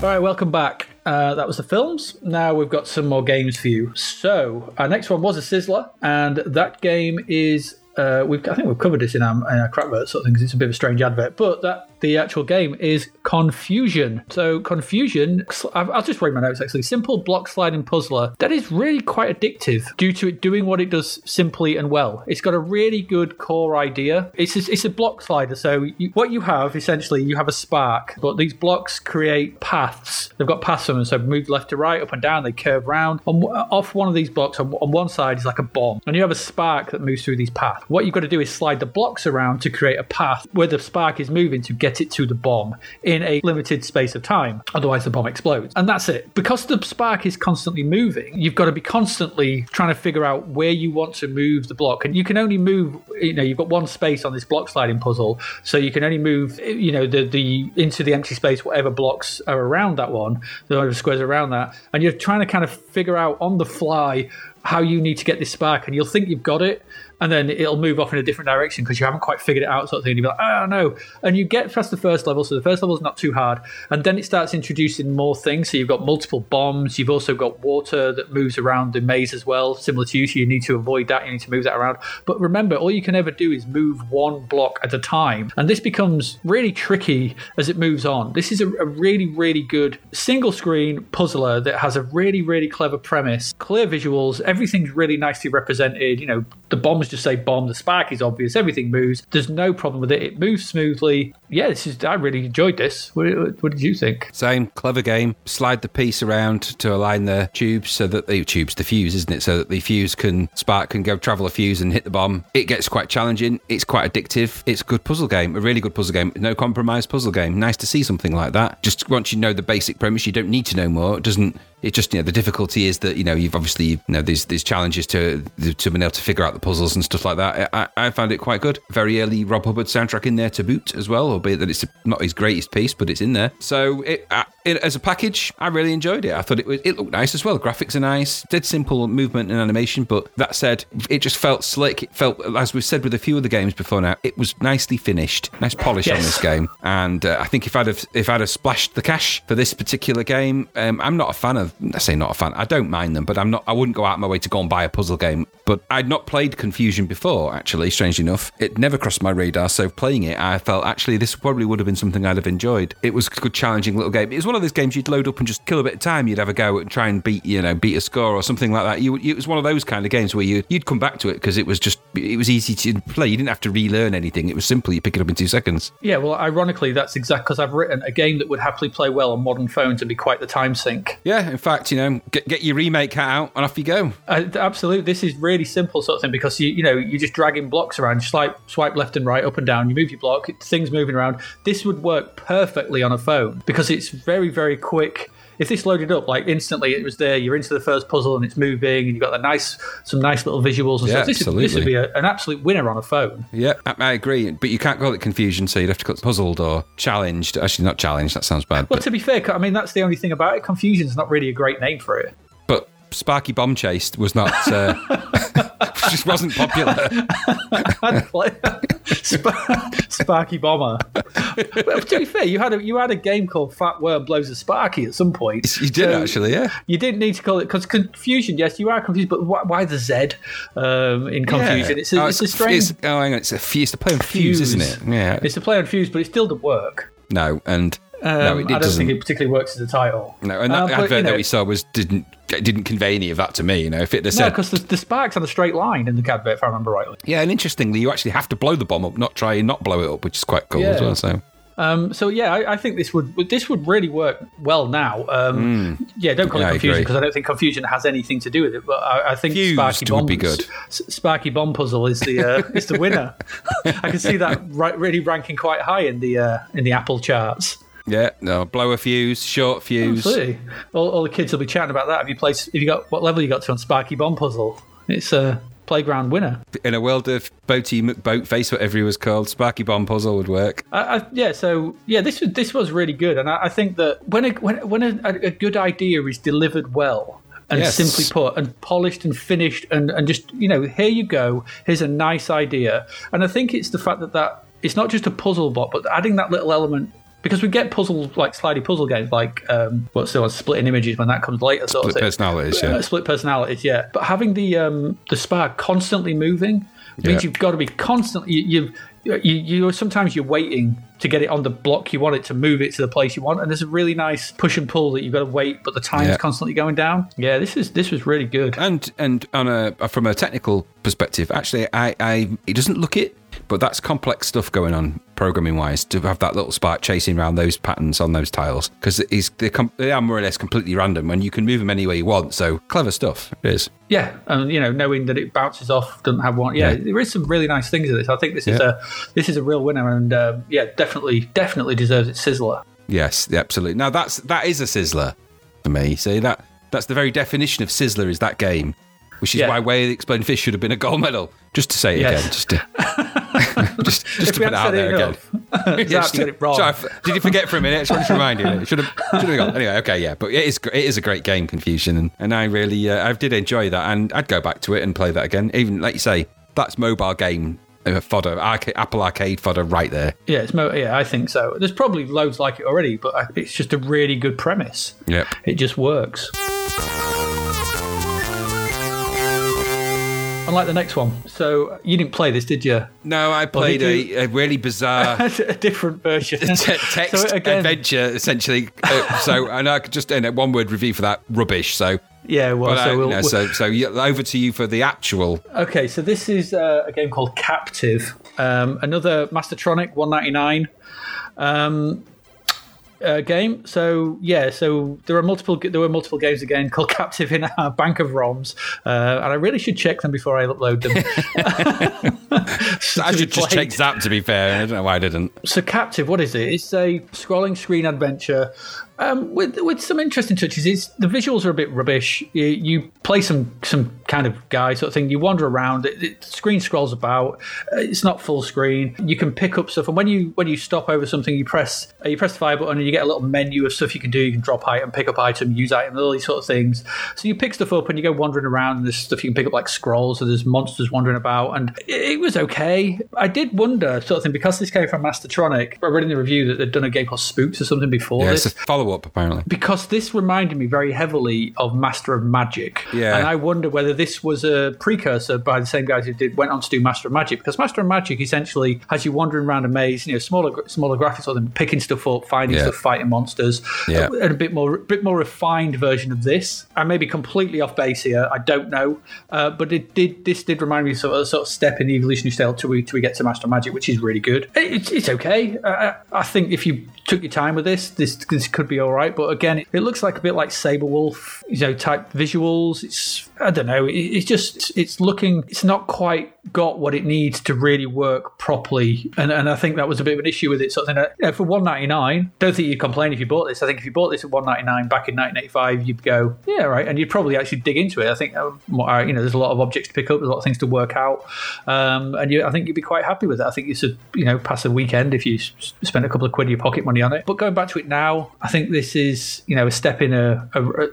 All right, welcome back. Uh, that was the films. Now we've got some more games for you. So our next one was a Sizzler, and that game is. Uh, we've, I think we've covered this in our, in our sort of thing because it's a bit of a strange advert, but that the actual game is Confuzion. So, Confuzion, I'll just read my notes actually. Simple block sliding puzzler that is really quite addictive due to it doing what it does simply and well. It's got a really good core idea. It's a, it's a block slider. So, you, what you have essentially, you have a spark, but these blocks create paths. They've got paths on them. So, move left to right, up and down, they curve round. On, off one of these blocks, on, on one side is like a bomb, and you have a spark that moves through these paths. What you've got to do is slide the blocks around to create a path where the spark is moving to get it to the bomb in a limited space of time. Otherwise, the bomb explodes. And that's it. Because the spark is constantly moving, you've got to be constantly trying to figure out where you want to move the block. And you can only move, you know, you've got one space on this block sliding puzzle. So you can only move, you know, the, the into the empty space, whatever blocks are around that one, the squares around that. And you're trying to kind of figure out on the fly how you need to get this spark. And you'll think you've got it and then it'll move off in a different direction because you haven't quite figured it out, sort of thing. And you'll be like, oh no. And you get past the first level, so the first level is not too hard. And then it starts introducing more things. So you've got multiple bombs, you've also got water that moves around the maze as well, similar to you. So you need to avoid that, you need to move that around. But remember, all you can ever do is move one block at a time. And this becomes really tricky as it moves on. This is a, a really, really good single screen puzzler that has a really, really clever premise, clear visuals, everything's really nicely represented. You know, the bombs just say bomb. The spark is obvious. Everything moves. There's no problem with it. It moves smoothly. Yeah, this is. I really enjoyed this. What, what did you think? Same clever game. Slide the piece around to align the tubes so that the tubes, the fuse, isn't it? So that the fuse can spark can go travel a fuse and hit the bomb. It gets quite challenging. It's quite addictive. It's a good puzzle game. A really good puzzle game. No compromise puzzle game. Nice to see something like that. Just once you know the basic premise, you don't need to know more. It doesn't it just you know the difficulty is that you know you've obviously you know there's there's challenges to to being able to figure out the puzzles and stuff like that. I, I found it quite good. Very early Rob Hubbard soundtrack in there to boot as well, albeit that it's not his greatest piece, but it's in there. So it, uh, it, as a package, I really enjoyed it. I thought it was it looked nice as well. The graphics are nice, dead simple movement and animation. But that said, it just felt slick. It felt as we've said with a few of the games before now, it was nicely finished, nice polish yes. on this game. And uh, I think if I'd have if I'd have splashed the cash for this particular game, um, I'm not a fan of. I say not a fan. I don't mind them, but I'm not. I wouldn't go out of my way to go and buy a puzzle game. But I'd not played Confuzion before. Actually, strangely enough, it never crossed my radar. So playing it, I felt actually this probably would have been something I'd have enjoyed. It was a good, challenging little game. It was one of those games you'd load up and just kill a bit of time. You'd have a go and try and beat, you know, beat a score or something like that. You, it was one of those kind of games where you you'd come back to it because it was just it was easy to play. You didn't have to relearn anything. It was simple. You pick it up in two seconds. Yeah, well, ironically, that's exactly because I've written a game that would happily play well on modern phones and be quite the time sink. Yeah, in fact, you know, get, get your remake hat out and off you go. Uh, absolutely, this is really simple sort of thing because you you know you're just dragging blocks around, you swipe swipe left and right, up and down. You move your block, things moving around. This would work perfectly on a phone because it's very very quick if this loaded up like instantly, it was there. You're into the first puzzle and it's moving, and you've got the nice, some nice little visuals and yeah, stuff. This, absolutely. Would, this would be a, an absolute winner on a phone. Yeah, I, I, agree. But you can't call it Confuzion, so you'd have to call it puzzled or challenged. Actually, not challenged. That sounds bad. Well, but... to be fair, I mean that's the only thing about it. Confuzion's not really a great name for it. Sparky Bomb Chased was not. Uh, just wasn't popular. Sparky Bomber. To be fair, you had a you had a game called Fat Worm Blows a Sparky at some point. You did actually, yeah. You didn't need to call it because confusion. Yes, you are confused, but why, why the Z um, in Confuzion? Yeah. It's, a, oh, it's, it's, a strange. It's, oh, hang on, it's a fuse. It's a play on fuse, fuse, isn't it? Yeah, it's a play on fuse, but it still doesn't work. No, and um, no, it, I don't doesn't. think it particularly works as a title. No, and that uh, but, advert you know, that we saw was didn't didn't convey any of that to me. You know, if it said no, because the, the sparks on a straight line in the advert, if I remember rightly. Yeah, and interestingly, you actually have to blow the bomb up, not try and not blow it up, which is quite cool yeah. as well. So. Um, so yeah, I, I, think this would this would really work well now. Um, mm. Yeah, don't call yeah, it Confuzion because I, I, don't think confusion has anything to do with it. But I, I think Fused Sparky Bomb would be good. S- Sparky Bomb Puzzle is the uh, is the winner. I can see that right, really ranking quite high in the uh, in the Apple charts. Yeah, no, blow a fuse, short oh, fuse. Absolutely. All, all the kids will be chatting about that. Have you played? Have you got what level you got to on Sparky Bomb Puzzle? It's a playground winner. In a world of Boaty McBoatface, whatever he was called, Sparky Bomb Puzzle would work. I, I, yeah, so yeah, this was this was really good, and I, I think that when a, when when a, a good idea is delivered well, and Yes. simply put and polished and finished and, and just you know here you go here's a nice idea and i think it's the fact that that it's not just a puzzle bot but adding that little element because we get puzzles like slidey puzzle games like um what's the one splitting images when that comes later sort Split of thing personalities, yeah. Uh, split personalities yeah but having the um the spark constantly moving means Yeah. you've got to be constantly you, you you you sometimes you're waiting to get it on the block you want it to move it to the place you want and there's a really nice push and pull that you've got to wait but the time's Yeah. constantly going down yeah this is this was really good And and on a from a technical perspective, actually, I, I it doesn't look it, but that's complex stuff going on programming wise to have that little spark chasing around those patterns on those tiles because they com- they are more or less completely random and you can move them any way you want. So clever stuff it is. yeah and you know knowing that it bounces off doesn't have one yeah, Yeah. there is some really nice things in this i think this is Yeah. a this is a real winner and um, yeah definitely definitely deserves its sizzler Yes, absolutely. Now that's that is a sizzler for me. See that that's the very definition of sizzler is that game, which is Yeah. why Way of the Exploding Fist should have been a gold medal. Just to say it Yes. again, just to just, just to put it out there it again. Zap, just you got to- it wrong. sorry, did you forget for a minute? I just wanted to remind you. It should have, should have gone. Anyway, okay, yeah, but it is it is a great game, Confuzion, and, and I really uh, I did enjoy that, and I'd go back to it and play that again. Even like you say, that's mobile game uh, fodder, arcade, Apple Arcade fodder right there. yeah it's mo- yeah i think so there's probably loads like it already but it's just a really good premise Yep. it just works unlike the next one so you didn't play this did you No, I played a, a really bizarre. a different version te- text So again- adventure essentially. Uh, so, and I could just in a one word review for that rubbish. So, yeah well but, uh, so we'll, we'll- so over to you for the actual. Okay, so this is uh, a game called Captive, um, another Mastertronic 199 um, uh, game. So yeah, so there are multiple. There were multiple games again called Captive in our bank of ROMs, uh, and I really should check them before I upload them. I should just check Zap to be fair. I don't know why I didn't. So Captive, what is it? It's a scrolling screen adventure um, with with some interesting touches. It's the visuals are a bit rubbish. You, you play some some kind of guy sort of thing. You wander around. It, it, the screen scrolls about. Uh, It's not full screen. You can pick up stuff, and when you when you stop over something, you press uh, you press the fire button, and you get a little menu of stuff you can do. You can drop item, pick up item, use item, all these sort of things. So you pick stuff up, and you go wandering around. And there's stuff you can pick up like scrolls. So there's monsters wandering about, and it, it was okay. I did wonder sort of thing because this came from Mastertronic. I read in the review that they'd done a game called Spooks or something before Yeah, this it's a follow up apparently. because this reminded me very heavily of Master of Magic. Yeah. And I wonder whether this was a precursor by the same guys who did went on to do Master of Magic. Because Master of Magic essentially has you wandering around a maze, you know, smaller smaller graphics of them, picking stuff up, finding Yeah. stuff, fighting monsters. Yeah. And a bit more bit more refined version of this. I may be completely off base here, I don't know. Uh, but it did this did remind me of sort of, a sort of step in the evolutionary scale till we till we get to Master of Magic, which is really good. It's, it's okay. I, I think if you took your time with this, this this could be all right. But again, it, looks like a bit like Sabre Wulf, you know, type visuals. It's I don't know. It, it's just it's looking. It's not quite got what it needs to really work properly. And and I think that was a bit of an issue with it. You know, for one ninety nine, don't think you'd complain if you bought this. I think if you bought this at one ninety nine back in nineteen eighty five, you'd go yeah right, and you'd probably actually dig into it. I think uh, more- you know there's a lot of objects to pick up, there's a lot of things to work out, um, and you, I think you'd be quite happy with it. I think it's a you know pass a weekend if you spend a couple of quid of your pocket money on it. But going back to it now, I think this is you know a step in a, a, a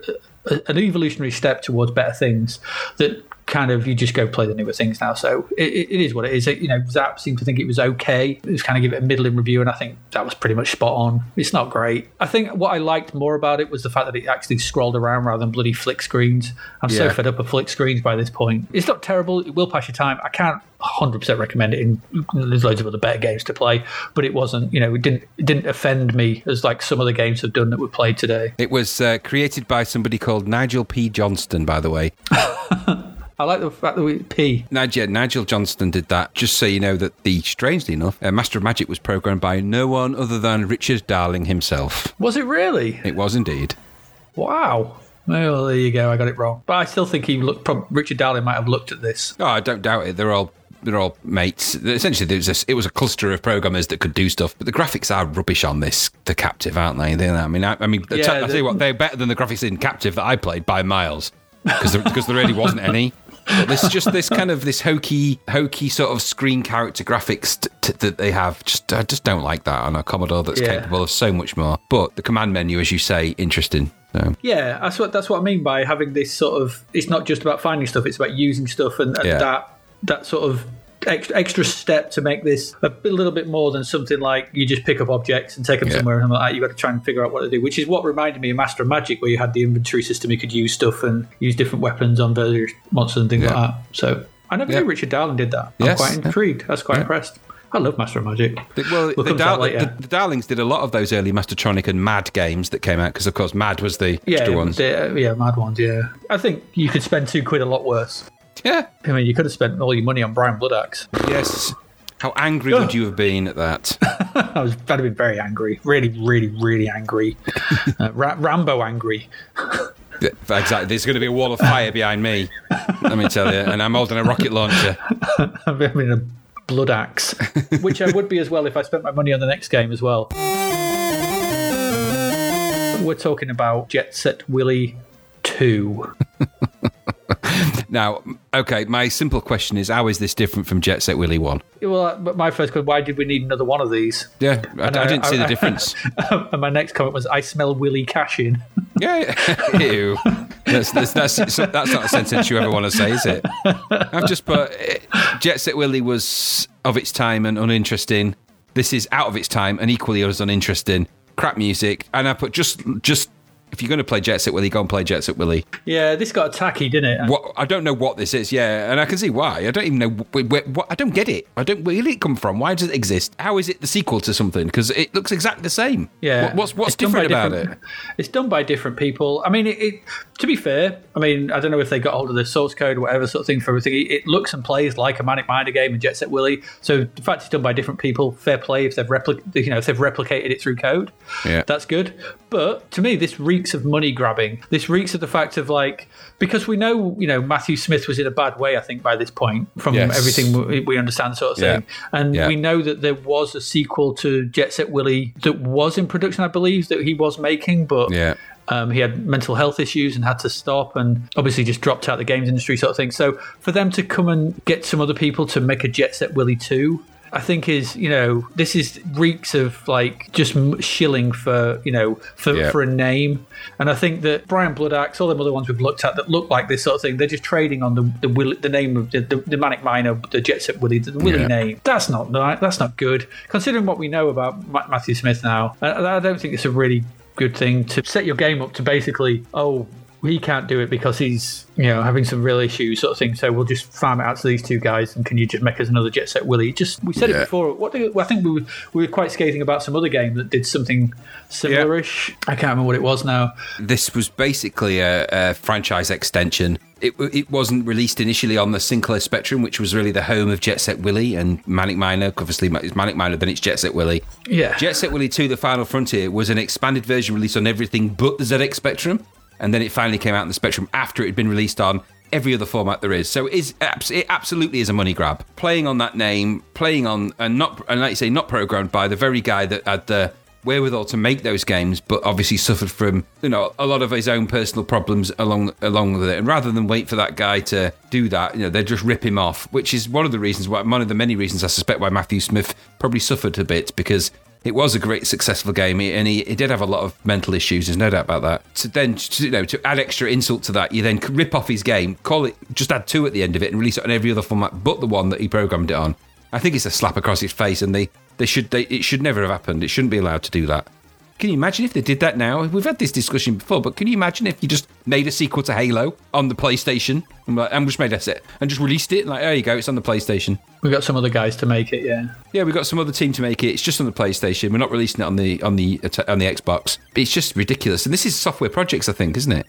an evolutionary step towards better things that kind of you just go play the newer things now. So it, it it is what it is. You know, Zap seemed to think it was okay. It was kind of give it a middling review, and I think that was pretty much spot on. It's not great. I think what I liked more about it was the fact that it actually scrolled around rather than bloody flick screens. I'm so fed up of flick screens by this point. It's not terrible. It will pass your time. I can't 100% recommend it. In there's loads of other better games to play, but it wasn't. You know, it didn't it didn't offend me as like some of the games have done that were played today. It was uh, created by somebody called Nigel P. Johnston, by the way. I like the fact that we P. Nigel, Nigel Johnston did that. Just so you know that the, strangely enough, uh, Master of Magic was programmed by no one other than Richard Darling himself. Was it really? It was indeed. Wow. Well, there you go. I got it wrong, but I still think he looked. Prob- Richard Darling might have looked at this. Oh, I don't doubt it. They're all they're all mates. Essentially, there was a, it was a cluster of programmers that could do stuff, but the graphics are rubbish on this. The Captive, aren't they? They're, I mean, I, I mean, I Yeah, tell, tell you what, they're better than the graphics in Captive that I played by miles because there, because there really wasn't any. But this just this kind of this hokey, hokey sort of screen character graphics t- t- that they have. Just I just don't like that on a Commodore that's Yeah. capable of so much more. But the command menu, as you say, interesting. So Yeah, that's what that's what I mean by having this sort of. It's not just about finding stuff; it's about using stuff, and, and Yeah. that that sort of extra, extra step to make this a little bit more than something like you just pick up objects and take them Yeah. somewhere and like that. You've got to try and figure out what to do, which is what reminded me of Master of Magic, where you had the inventory system. You could use stuff and use different weapons on various monsters and things Yeah. like that. So I never Yeah. knew Richard Darling did that. I'm Yes. quite intrigued. I was quite impressed. I love Master of Magic. Well, We'll the, Dar- the, the Darlings did a lot of those early Mastertronic and Mad games that came out because, of course, Mad was the Yeah, extra ones. the- yeah, mad ones. Yeah, I think you could spend two quid a lot worse. Yeah. I mean, you could have spent all your money on Brian Bloodaxe. Yes. How angry would you have been at that? I was, I'd have been very angry, really, really, really angry, uh, Ra- Rambo angry. Exactly. There's going to be a wall of fire behind me. Let me tell you. And I'm holding a rocket launcher. I mean, a blood axe, which I would be as well if I spent my money on the next game as well. We're talking about Jet Set Willy Two. Now, okay, my simple question is how is this different from Jet Set Willy 1? Well, uh, my first question: Why did we need another one of these? Yeah, I, I didn't see the difference. and my next comment was, "I smell Willy cash in." Yeah, ew. That's, that's, that's, that's not a sentence you ever want to say, is it? I've just put eh, Jet Set Willy was of its time and uninteresting. This is out of its time and equally as uninteresting. Crap music, and I put just just if you're going to play Jet Set Willy, go and play Jet Set Willy. Yeah, this got tacky, didn't it? What I don't know what this is, yeah, and I can see why. I don't even know where, where, what I don't get it. I don't where did it come from? Why does it exist? How is it the sequel to something? Because it looks exactly the same. Yeah, What- what's what's It's done by different about it? It's done by different people. I mean, it, it. To be fair, I mean, I don't know if they got hold of the source code or whatever sort of thing for everything. It, it looks and plays like a Manic Miner game and Jet Set Willy. So the fact it's done by different people, fair play if they've repli- you know, if they've replicated it through code. Yeah. that's good. But to me, this reeks of money grabbing. This reeks of the fact of like because we know, you know, Matthew Smith was in a bad way. I think by this point, from Yes. everything we, we understand, sort of Yeah. thing. And Yeah. we know that there was a sequel to Jet Set Willy that was in production, I believe, that he was making, but Yeah. um, he had mental health issues and had to stop and obviously just dropped out the games industry sort of thing. So for them to come and get some other people to make a Jet Set Willy 2, I think is, you know, this is reeks of like just shilling for, you know, for, Yeah. for a name. And I think that Brian Bloodaxe, all them other ones we've looked at that look like this sort of thing, they're just trading on the the, Will, the name of the, the, the Manic Miner, the Jet Set Willy, the Willy Yeah. name. That's not right. That's not good. Considering what we know about Matthew Smith now, I, I don't think it's a really good thing to set your game up to basically, oh, he can't do it because he's you know having some real issues, sort of thing. So we'll just farm it out to these two guys, and can you just make us another Jet Set Willy? Just we said Yeah. it before. What do, I think we were, we were quite scathing about some other game that did something similar-ish. I can't remember what it was now. This was basically a, a franchise extension. It, it wasn't released initially on the Sinclair Spectrum, which was really the home of Jet Set Willy and Manic Miner. Obviously, it's Manic Miner, then it's Jet Set Willy. Yeah, Jet Set Willy 2, The Final Frontier, was an expanded version released on everything but the ZX Spectrum. And then it finally came out in the Spectrum after it had been released on every other format there is. So it, is, it absolutely is a money grab. Playing on that name, playing on, and not, and like you say, not programmed by the very guy that had the wherewithal to make those games, but obviously suffered from, you know, a lot of his own personal problems along along with it. And rather than wait for that guy to do that, you know, they just rip him off, which is one of the reasons why, one of the many reasons I suspect why Matthew Smith probably suffered a bit because it was a great successful game, and he, he did have a lot of mental issues. There's no doubt about that. So then, to, you know, to add extra insult to that, you then rip off his game, call it, just add two at the end of it, and release it on every other format but the one that he programmed it on. I think it's a slap across his face, and they, they should they, it should never have happened. It shouldn't be allowed to do that. Can you imagine if they did that now? We've had this discussion before, but can you imagine if you just made a sequel to Halo on the PlayStation and, like, and just made a set and just released it? Like, there you go, it's on the PlayStation. We've got some other guys to make it. Yeah, Yeah, we've got some other team to make it. It's just on the PlayStation. We're not releasing it on the on the on the Xbox. It's just ridiculous. And this is software projects, I think, isn't it?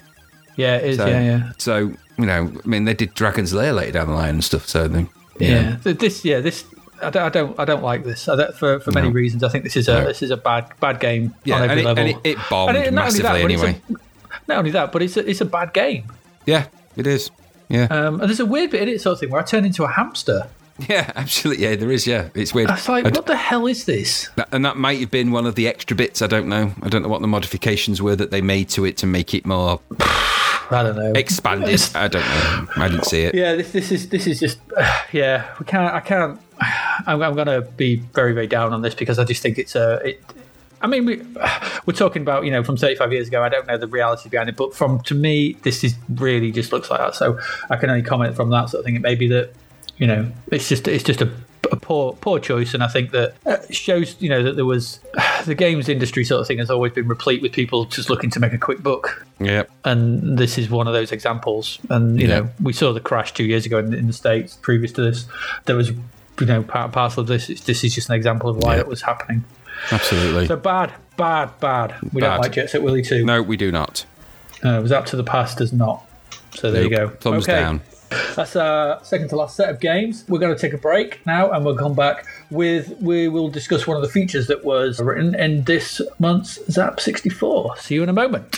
yeah, it is. So, yeah, yeah. So you know, I mean, they did Dragon's Lair later down the line and stuff. So they, Yeah, Th- this yeah this I don't I don't, I don't like this I don't, for for many No. reasons. I think this is a No. this is a bad bad game Yeah, on every and it- level. and it- it bombed not only massively but it's a- anyway. not only that, but it's a, it's a bad game. Yeah, it is. Yeah. Um, and there's a weird bit in it, sort of thing, where I turn into a hamster. Yeah, absolutely. Yeah, there is. Yeah, it's weird. It's like, And- what the hell is this? that- and that might have been one of the extra bits. I don't know. I don't know what the modifications were that they made to it to make it more I don't know. expanded. I don't know. I didn't see it. Yeah, this this is this is just yeah. We can't. I can't. I'm, I'm going to be very very down on this because I just think it's a. It, I mean, we we're talking about you know from 35 years ago. I don't know the reality behind it, but from to me, this is really just looks like that. So I can only comment from that sort of thing. It may be that you know it's just it's just a, a poor poor choice, and I think that uh, shows you know that there was the games industry sort of thing has always been replete with people just looking to make a quick buck Yeah. and this is one of those examples. And you Yeah. know, we saw the crash two years ago in, in the states. Previous to this, there was you know part parcel of this. This is just an example of why Yeah. it was happening. Absolutely. So bad, bad, bad. We Bad. don't like Jet Set Willy too. no, we do not. Uh, it was up to the past does not. So there you go. Thumbs Okay. down. That's our second to last set of games. We're going to take a break now, and we'll come back with we will discuss one of the features that was written in this month's Zap 64. See you in a moment.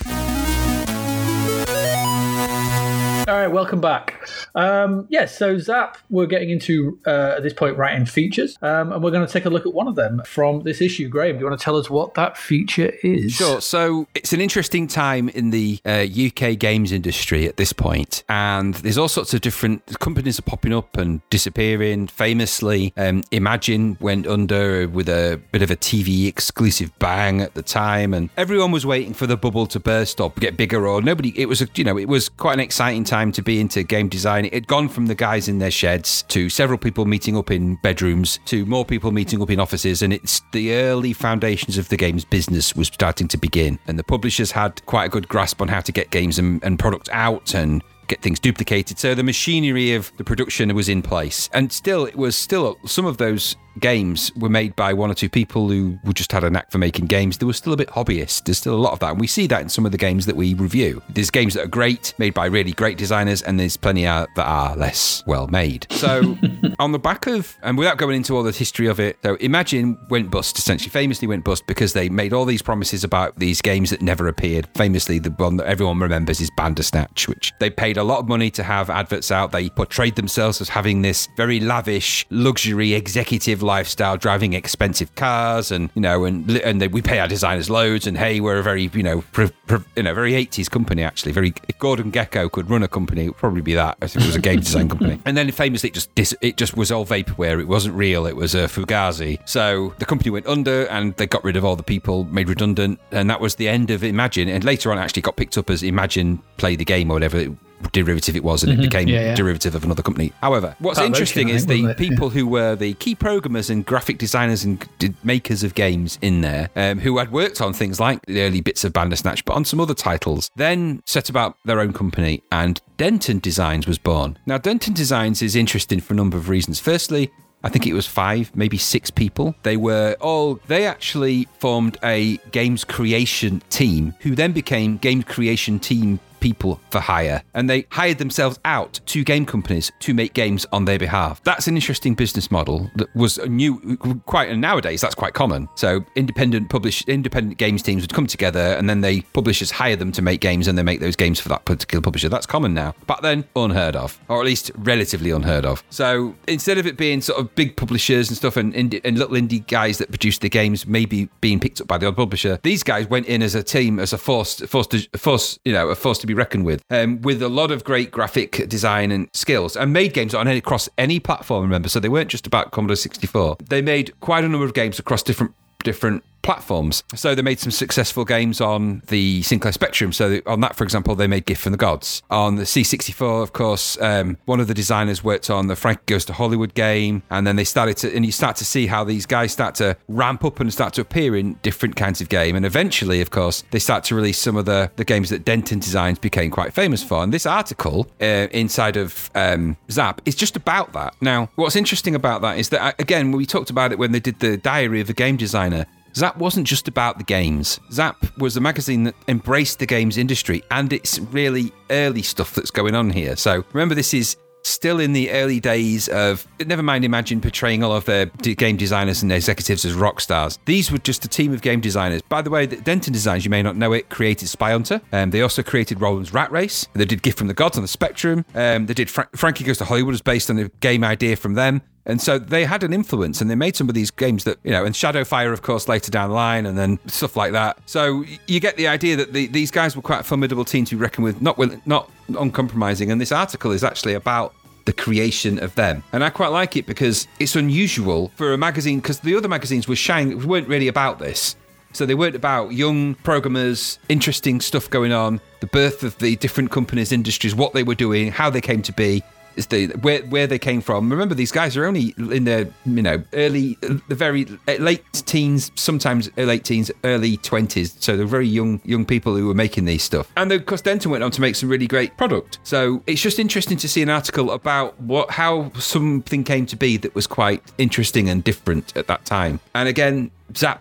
All right, welcome back. Um, yes, so Zap, we're getting into uh, at this point writing features, um, and we're going to take a look at one of them from this issue. Graham, do you want to tell us what that feature is? Sure. So it's an interesting time in the uh, UK games industry at this point, and there's all sorts of different companies are popping up and disappearing. Famously, um, Imagine went under with a bit of a TV exclusive bang at the time, and everyone was waiting for the bubble to burst or get bigger. Or nobody. It was a, you know it was quite an exciting time to be into game design. It had gone from the guys in their sheds to several people meeting up in bedrooms to more people meeting up in offices, and it's the early foundations of the games business was starting to begin. And the publishers had quite a good grasp on how to get games and, and out and get things duplicated. So the machinery of the production was in place. And still, it was still some of those games were made by one or two people who just had a knack for making games. There was still a bit hobbyist. There's still a lot of that. And we see that in some of the games that we review. There's games that are great, made by really great designers, and there's plenty out that are less well made. So on the back of, and without going into all the history of it, so Imagine went bust, essentially, famously went bust because they made all these promises about these games that never appeared. Famously, the one that everyone remembers is Bandersnatch, which they paid a lot of money to have adverts out. They portrayed themselves as having this very lavish, luxury, executive lifestyle, driving expensive cars, and you know, and and they, we pay our designers loads. And hey, we're a very you know, pr- pr- you know, very 80s company actually. Very if Gordon Gekko could run a company, it would probably be that. If it was a game design company. And then famously, it just dis- it just was all vaporware. It wasn't real. It was a fugazi. So the company went under, and they got rid of all the people made redundant, and that was the end of Imagine. And later on, actually got picked up as Imagine Play the Game or whatever derivative it was, and it became Mm-hmm. Yeah, yeah. derivative of another company. However, what's interesting is the it? people who were the key programmers and graphic designers and d- makers of games in there, um, who had worked on things like the early bits of Bandersnatch, but on some other titles, then set about their own company, and Denton Designs was born. Now, Denton Designs is interesting for a number of reasons. Firstly, I think it was five, maybe six people. They were all, they actually formed a games creation team who then became game creation team people for hire and they hired themselves out to game companies to make games on their behalf. That's an interesting business model that was new quite and nowadays that's quite common. So independent publish independent games teams would come together and then they publishers hire them to make games and they make those games for that particular publisher. That's common now. Back then unheard of or at least relatively unheard of. So instead of it being sort of big publishers and stuff and, indie, and little indie guys that produced the games maybe being picked up by the odd publisher, these guys went in as a team as a force force to force you know a force to be reckoned with, um, with a lot of great graphic design and skills, and made games on any, across any platform. Remember, so they weren't just about Commodore 64. They made quite a number of games across different different platforms. So they made some successful games on the Sinclair Spectrum. So on that, for example, they made Gift from the Gods. On the C64, of course, um, one of the designers worked on the Frank Goes to Hollywood game, and then they started to, and you start to see how these guys start to ramp up and start to appear in different kinds of game. And eventually, of course, they start to release some of the the games that Denton Designs became quite famous for. And this article uh, inside of um, Zap is just about that. Now, what's interesting about that is that uh, again, we talked about it when they did the Diary of a Game Designer. Zap wasn't just about the games. Zap was a magazine that embraced the games industry, and it's really early stuff that's going on here. So remember, this is still in the early days of never mind imagine portraying all of their game designers and executives as rock stars. These were just a team of game designers. By the way denton designs you may not know it created spy hunter. Um, they also created roland's rat race. They did gift from the gods on the spectrum. Um, they did Fra- frankie goes to hollywood was based on a game idea from them and so they had an influence and they made some of these games that, you know, and Shadowfire, of course, later down the line and then stuff like that. So you get the idea that the, these guys were quite a formidable team to reckon with, not, with, not uncompromising. And this article is actually about the creation of them. And I quite like it because it's unusual for a magazine, because the other magazines were shying, weren't really about this. So they weren't about young programmers, interesting stuff going on, the birth of the different companies, industries, what they were doing, how they came to be is the where where they came from. Remember, these guys are only in their you know early, the very late teens, sometimes late teens, early twenties. So they're very young young people who were making these stuff. And of course, Denton went on to make some really great product. So it's just interesting to see an article about what how something came to be that was quite interesting and different at that time. And again,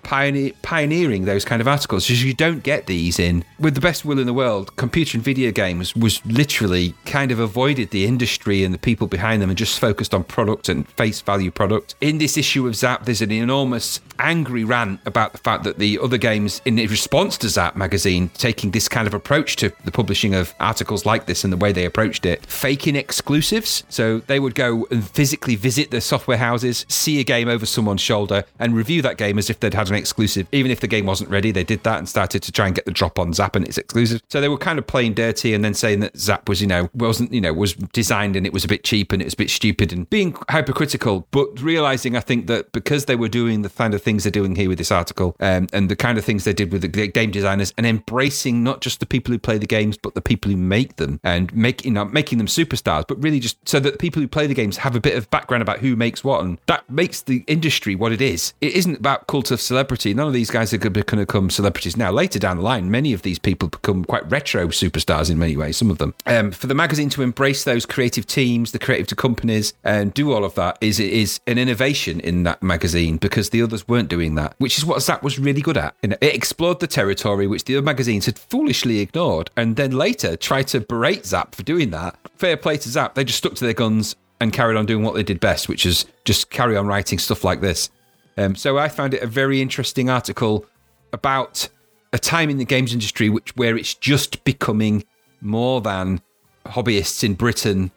Pioneer, pioneering those kind of articles because you don't get these in with the best will in the world. Computer and video games was literally kind of avoided the industry and the people behind them and just focused on product and face value product. In this issue of Zap, there's an enormous angry rant about the fact that the other games, in response to Zap magazine, taking this kind of approach to the publishing of articles like this and the way they approached it, faking exclusives. So they would go and physically visit the software houses, see a game over someone's shoulder, and review that game as if they'd had an exclusive. Even if the game wasn't ready, they did that and started to try and get the drop on Zap and its exclusive. So they were kind of playing dirty and then saying that Zap was, you know, wasn't, you know, was designed and it was a bit cheap and it was a bit stupid and being hypercritical, but realizing, I think, that because they were doing the kind of things they're doing here with this article um, and the kind of things they did with the game designers and embracing not just the people who play the games, but the people who make them and making, you know, making them superstars, but really just so that the people who play the games have a bit of background about who makes what. And that makes the industry what it is. It isn't about cult of celebrity. None of these guys are going to become celebrities now. Later down the line, many of these people become quite retro superstars in many ways, some of them. Um, for the magazine to embrace those creative teams, the creative companies, and do all of that is, is an innovation in that magazine because the others weren't doing that, which is what Zzap was really good at. And It explored the territory which the other magazines had foolishly ignored and then later tried to berate Zzap for doing that. Fair play to Zzap, they just stuck to their guns and carried on doing what they did best, which is just carry on writing stuff like this. Um, so I found it a very interesting article about a time in the games industry which where it's just becoming more than hobbyists in Britain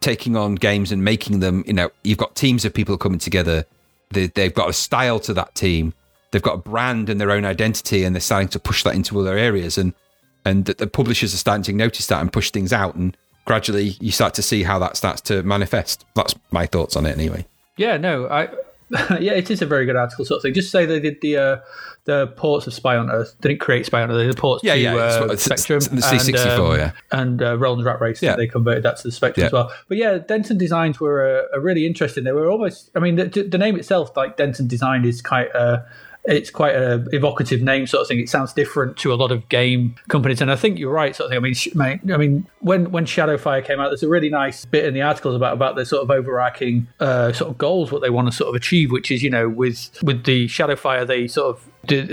taking on games and making them. You know, you've got teams of people coming together. They, they've got a style to that team. They've got a brand and their own identity, and they're starting to push that into other areas. And and the publishers are starting to notice that and push things out. And gradually, you start to see how that starts to manifest. That's my thoughts on it, anyway. Yeah, no, I yeah, it is a very good article sort of thing. Just say they did the uh, the ports of Spy Hunter. They didn't create Spy Hunter. The ports yeah, to yeah, uh, Spectrum, the C64, and, um, yeah, and uh, Roland's Rat Race. Yeah. they converted that to the Spectrum Yeah. as well. But yeah, Denton designs were uh, really interesting. They were almost. I mean, the, the name itself, like Denton Design, is quite. Uh, it's quite a evocative name, sort of thing. It sounds different to a lot of game companies, and I think you're right, sort of thing. I mean, I mean, when when Shadowfire came out, there's a really nice bit in the articles about about the sort of overarching uh, sort of goals, what they want to sort of achieve, which is you know with with the Shadowfire, they sort of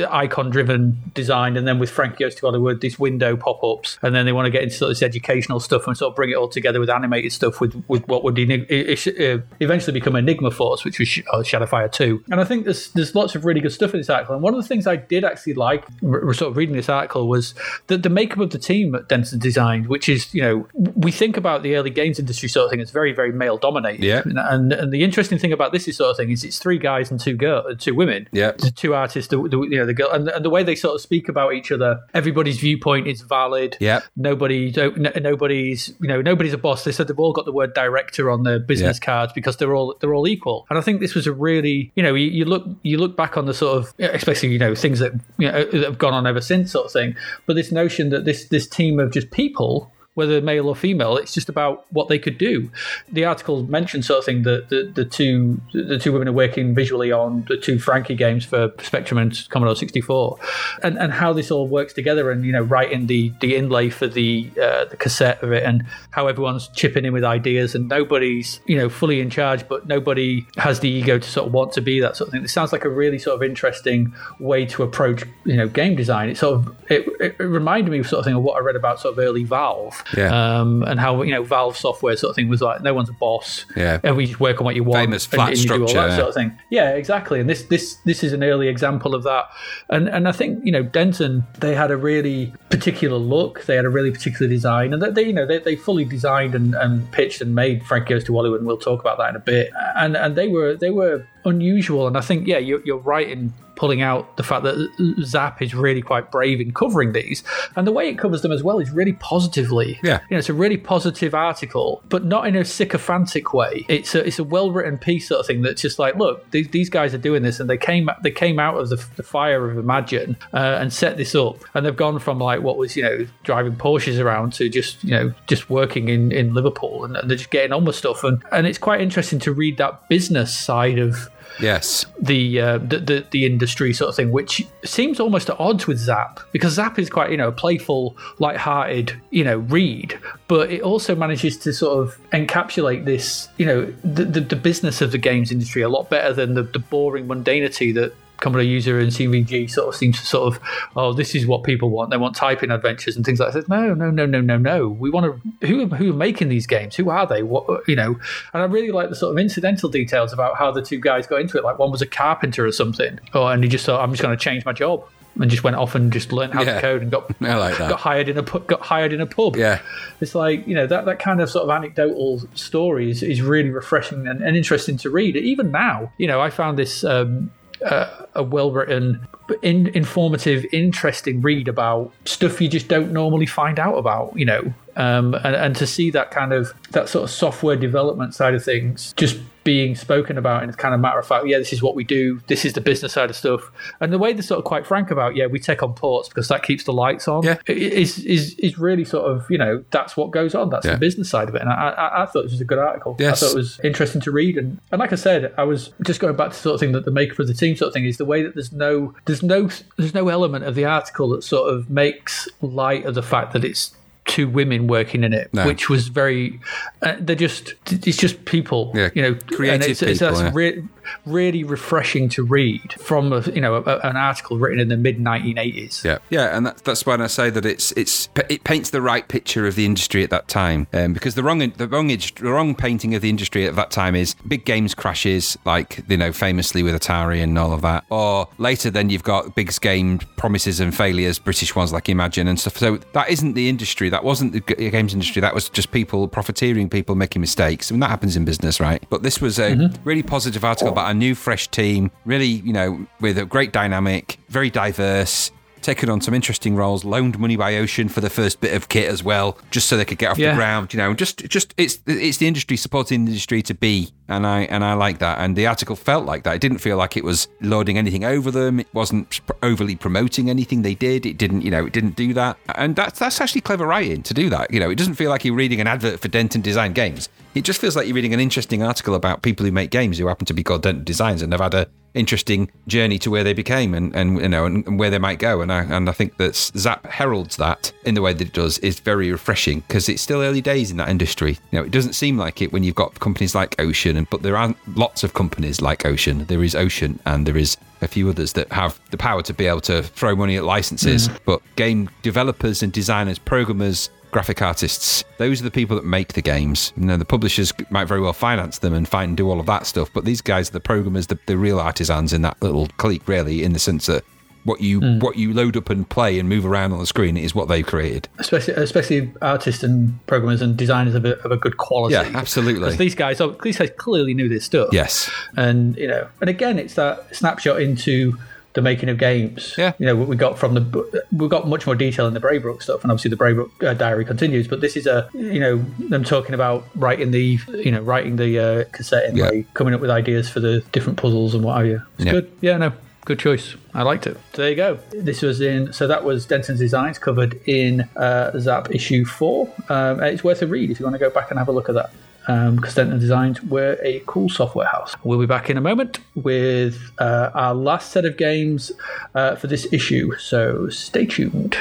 icon driven design, and then with Frankie Goes to Hollywood, this window pop ups, and then they want to get into sort of this educational stuff and sort of bring it all together with animated stuff with with what would enig- uh, eventually become Enigma Force, which was Sh- uh, Shadowfire two. And I think there's there's lots of really good stuff in this article. And one of the things I did actually like, r- sort of reading this article, was that the makeup of the team that Denton designed, which is you know we think about the early games industry sort of thing, it's very very male dominated. Yeah. And, and and the interesting thing about this is sort of thing is it's three guys and two girl, two women. Yeah. The two artists, the, the, you know, the girl, and, and the way they sort of speak about each other, everybody's viewpoint is valid. Yeah. Nobody, no, nobody's, you know, nobody's a boss. They said they've all got the word director on their business Yeah. cards because they're all they're all equal. And I think this was a really, you know, you, you look you look back on the sort of, especially you know things that you know that have gone on ever since sort of thing. But this notion that this this team of just people whether male or female. It's just about what they could do. The article mentioned sort of thing that the, the two the two women are working visually on the two Frankie games for Spectrum and Commodore 64, and and how this all works together, and you know writing the the inlay for the uh, the cassette of it, and how everyone's chipping in with ideas, and nobody's you know fully in charge, but nobody has the ego to sort of want to be that sort of thing. It sounds like a really sort of interesting way to approach you know game design. It sort of it, it reminded me of sort of thing of what I read about sort of early Valve Yeah. um, and how you know Valve software sort of thing was like no one's a boss. Yeah. and we just work on what you want. Famous and- flat and you do all structure, that yeah. sort of thing. Yeah, exactly. And this this this is an early example of that. And and I think you know Denton they had a really particular look. They had a really particular design, and they, they you know they, they fully designed and, and pitched and made Frank Goes to Hollywood. And we'll talk about that in a bit. And and they were they were unusual. And I think yeah, you're, you're right in pulling out the fact that Zap is really quite brave in covering these, and the way it covers them as well is really positively. Yeah. you know, it's a really positive article, but not in a sycophantic way. It's a it's a well written piece sort of thing that's just like, look, these, these guys are doing this, and they came they came out of the, the fire of Imagine uh, and set this up, and they've gone from like what was you know driving Porsches around to just you know just working in in Liverpool, and, and they're just getting on with stuff, and and it's quite interesting to read that business side of Yes. the, uh, the the the industry sort of thing, which seems almost at odds with Zap because Zap is quite you know a playful, light-hearted you know read, but it also manages to sort of encapsulate this you know the the, the business of the games industry a lot better than the, the boring mundanity that Commodore User and CVG sort of seems to sort of, oh, this is what people want. They want typing adventures and things like that. No, no, no, no, no, no. We want to. Who who are making these games? Who are they? What you know? And I really like the sort of incidental details about how the two guys got into it. Like one was a carpenter or something, oh, and he just thought, I'm just going to change my job. And just went off and just learned how Yeah. to code and got like that. got hired in a pu- got hired in a pub. Yeah. It's like, you know, that, that kind of sort of anecdotal story is, is really refreshing and, and interesting to read. Even now, you know, I found this um, uh, a well written, in, informative, interesting read about stuff you just don't normally find out about, you know. Um, and, and to see that kind of that sort of software development side of things just being spoken about in a kind of matter of fact, yeah, this is what we do, this is the business side of stuff, and the way they're sort of quite frank about, yeah, we take on ports because that keeps the lights on, Yeah. is is is really sort of you know that's what goes on, that's Yeah. the business side of it, and I, I, I thought this was a good article. Yes. I thought it was interesting to read, and and like I said, I was just going back to sort of thing that the makeup of the team sort of thing is the way that there's no there's no there's no element of the article that sort of makes light of the fact that it's two women working in it, No. which was very. Uh, they're just it's just people, Yeah, you know, creative it's, it's, people, that's yeah. re- really refreshing to read from a, you know a, an article written in the mid 1980s. Yeah, yeah, and that's that's when I say that it's it's it paints the right picture of the industry at that time. Um, because the wrong the wrong the wrong painting of the industry at that time is big games crashes, like you know famously with Atari and all of that. Or later, then you've got big game promises and failures, British ones like Imagine and stuff. So that isn't the industry. That wasn't the g- games industry. That was just people profiteering, people making mistakes. I mean that happens in business, right? But this was a mm-hmm. really positive article about a new, fresh team. Really, you know, with a great dynamic, very diverse taken on some interesting roles, loaned money by Ocean for the first bit of kit as well, just so they could get off Yeah. the ground. You know, just just it's it's the industry supporting the industry to be, and I and I like that. And the article felt like that. It didn't feel like it was loading anything over them. It wasn't overly promoting anything they did. It didn't, you know, it didn't do that. And that's that's actually clever writing to do that. You know, it doesn't feel like you're reading an advert for Denton Design Games. It just feels like you're reading an interesting article about people who make games who happen to be called Denton Designs and have had a interesting journey to where they became and, and you know and, and where they might go. And I and I think that Zap heralds that in the way that it does is very refreshing because it's still early days in that industry. You know it doesn't seem like it when you've got companies like Ocean and but there aren't lots of companies like Ocean. There is Ocean and there is a few others that have the power to be able to throw money at licenses. Mm. But game developers and designers programmers graphic artists. Those are the people that make the games. You know, the publishers might very well finance them and find and do all of that stuff, but these guys are the programmers, the, the real artisans in that little clique, really, in the sense that what you hmm. what you load up and play and move around on the screen is what they've created. especially especially artists and programmers and designers of a, of a good quality. Yeah, absolutely. Because these guys, these guys clearly knew this stuff. Yes. and you know, and again, it's that snapshot into the making of games. Yeah. you know, we got from the we got much more detail in the Braybrook stuff, and obviously the Braybrook uh, diary continues. But this is a you know them talking about writing the you know writing the uh, cassette and Yeah. way, coming up with ideas for the different puzzles and what have you. It's Yeah. good. Yeah, no. Good choice. I liked it. So there you go. This was in, so that was Denton's Designs covered in uh, Zap issue four. Um, it's worth a read if you want to go back and have a look at that. Because Denton Designs were a cool software house. We'll be back in a moment with uh, our last set of games uh, for this issue. So stay tuned.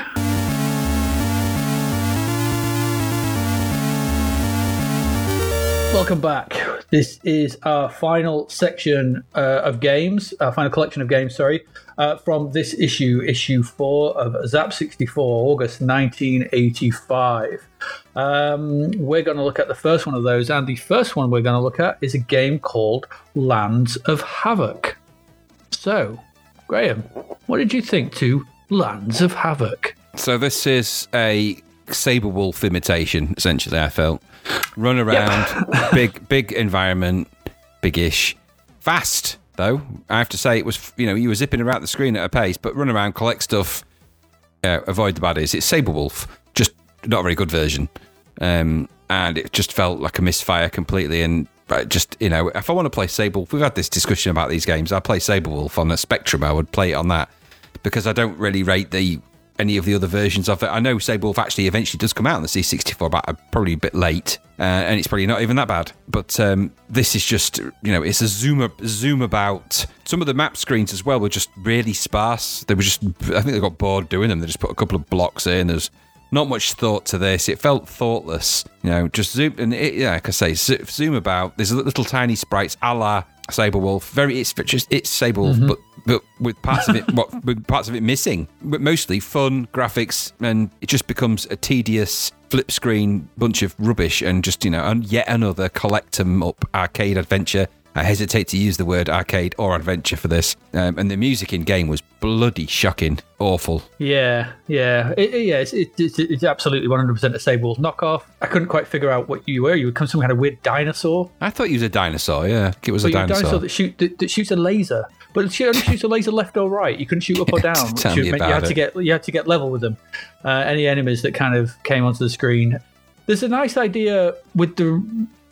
Welcome back. This is our final section uh, of games, our final collection of games, sorry, uh, from this issue, issue four of Zap 64, August 1985. Um, we're going to look at the first one of those, and the first one we're going to look at is a game called Lands of Havoc. So, Graham, what did you think to Lands of Havoc? So this is a Sabre Wulf imitation, essentially. I felt run around, big, big environment, big-ish, fast though. I have to say it was. You know, you were zipping around the screen at a pace, but run around, collect stuff, uh, avoid the baddies. It's Sabre Wulf, not a very good version, um, and it just felt like a misfire completely. And just you know, if I want to play Sable, we've had this discussion about these games. I play Sabre Wulf on the Spectrum. I would play it on that because I don't really rate the any of the other versions of it. I know Sabre Wulf actually eventually does come out on the C64, but uh, probably a bit late, uh, and it's probably not even that bad. But um, this is just you know, it's a zoom up, zoom about. Some of the map screens as well were just really sparse. They were just I think they got bored doing them. They just put a couple of blocks in. There's not much thought to this. It felt thoughtless. You know, just zoom and it, yeah, like I say, zoom about. There's little tiny sprites, a la Sabre Wulf. Very, it's just it's Sabre Wulf, mm-hmm. but but with parts of it, what with parts of it missing. But mostly fun graphics, and it just becomes a tedious flip screen bunch of rubbish, and just you know, and yet another collect 'em up arcade adventure I hesitate to use the word arcade or adventure for this. Um, and the music in game was bloody shocking, awful. Yeah, yeah, it, yeah. It's, it, it's, it's, absolutely one hundred percent a Sable's knockoff. I couldn't quite figure out what you were. You would come some kind of weird dinosaur. I thought you was a dinosaur. Yeah, it was a dinosaur. dinosaur. that shoot that, that shoots a laser, but it only shoots a laser left or right. You couldn't shoot up or down, which meant you had it. to get you had to get level with them. Uh, any enemies that kind of came onto the screen. There's a nice idea with the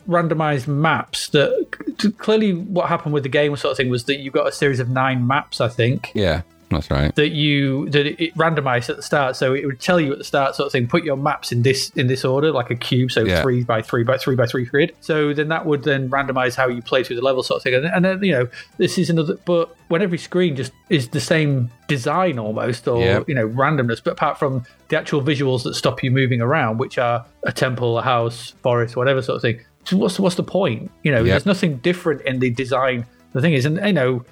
randomized maps that clearly what happened with the game sort of thing was that you got a series of nine maps i think yeah that's right that you that it randomized at the start so it would tell you at the start sort of thing put your maps in this in this order like a cube so yeah. three by three by three by three grid so then that would then randomize how you play through the level sort of thing and, and then you know this is another but when every screen just is the same design almost or yep. you know randomness but apart from the actual visuals that stop you moving around which are a temple a house forest whatever sort of thing what's what's the point? You know, yep. there's nothing different in the design. The thing is, and you know,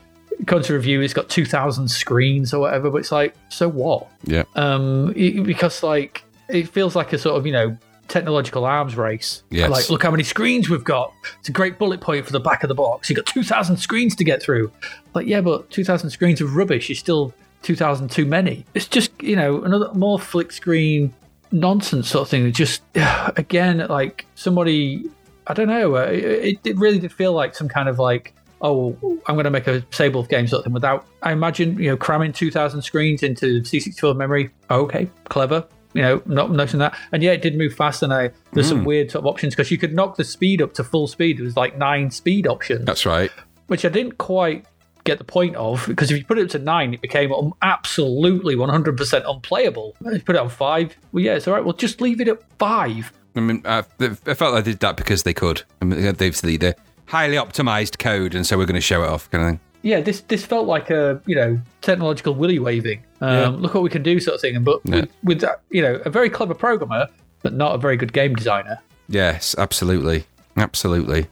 to review, it's got two thousand screens or whatever, but it's like, so what? Yeah. Um, it, because like it feels like a sort of you know technological arms race. Yes. Like, look how many screens we've got. It's a great bullet point for the back of the box. You've got 2,000 screens to get through. Like, yeah, but 2,000 screens of rubbish is still 2,000 too many. It's just, you know, another more flick screen nonsense sort of thing. Just, again, like somebody I don't know. Uh, it, it really did feel like some kind of like, oh, I'm going to make a Sable game sort of thing without, I imagine, you know, cramming 2,000 screens into C64 memory. okay, clever. You know, not noticing that. And yeah, it did move fast. And I, there's mm. some hmm. weird sort of options because you could knock the speed up to full speed. It was like nine speed options. That's right. Which I didn't quite get the point of because if you put it up to nine, it became absolutely 100% unplayable. If you put it on five, well, yeah, it's all right. Well, just leave it at five I mean, I, I felt I did that because they could. I mean, they've the highly optimized code, and so we're going to show it off, kind of thing. Yeah, this this felt like a you know technological willy waving. Um, yeah. Look what we can do, sort of thing. But yeah. with, with you know a very clever programmer, but not a very good game designer. Yes, absolutely, absolutely.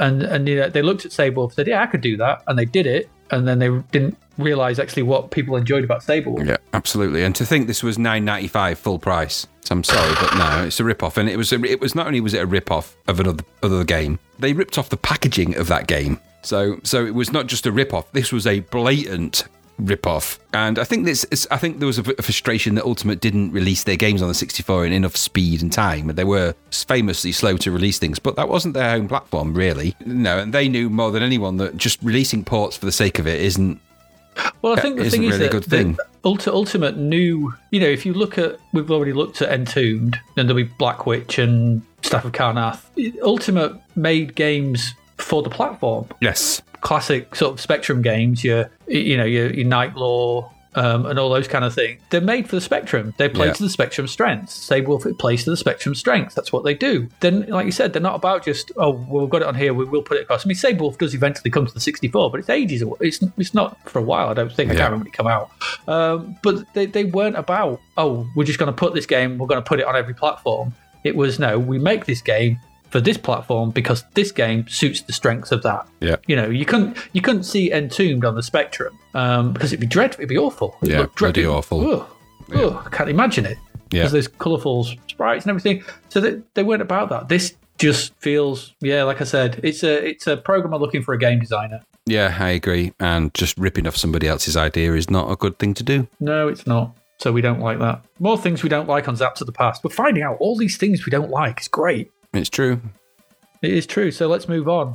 And and you know they looked at Sable and said, yeah, I could do that, and they did it, and then they didn't realize actually what people enjoyed about Sable. Yeah, absolutely. And to think this was nine ninety five full price. So I'm sorry, but no, it's a rip off. And it was a, it was not only was it a rip off of another other game, they ripped off the packaging of that game. So so it was not just a rip off. This was a blatant rip off. And I think this is, I think there was a, a frustration that Ultimate didn't release their games on the 64 in enough speed and time. And they were famously slow to release things, but that wasn't their home platform really. No, and they knew more than anyone that just releasing ports for the sake of it isn't well, I uh, think the thing really is that, Ulti- Ultimate knew, you know, if you look at, we've already looked at Entombed, and there'll be Blackwyche and Staff of Karrnath. Ultimate made games for the platform. Yes. Classic sort of Spectrum games, your, you know, your, your Knight Lore, um, and all those kind of things. They're made for the Spectrum. They play yeah. to the Spectrum strengths. Sabre Wulf it plays to the Spectrum strengths. That's what they do. Then, like you said, they're not about just oh, well, we've got it on here. We will put it across. I mean, Sabre Wulf does eventually come to the 64, but it's ages. It's it's not for a while. I don't think. I can't remember when it come out. Um, but they they weren't about oh, we're just going to put this game. We're going to put it on every platform. It was no, we make this game for this platform because this game suits the strengths of that. Yeah. You know, you couldn't you couldn't see Entombed on the Spectrum um, because it'd be dreadful. It'd be awful. It'd Yeah, look dread- bloody awful. Ugh, ugh, I can't imagine it. Yeah. Because there's colourful sprites and everything. So they, they weren't about that. This just feels, yeah, like I said, it's a it's a programmer looking for a game designer. Yeah, I agree. And just ripping off somebody else's idea is not a good thing to do. No, it's not. So we don't like that. More things we don't like on Zaps of the Past. We're finding out all these things we don't like. It's great. It's true. It is true. So let's move on.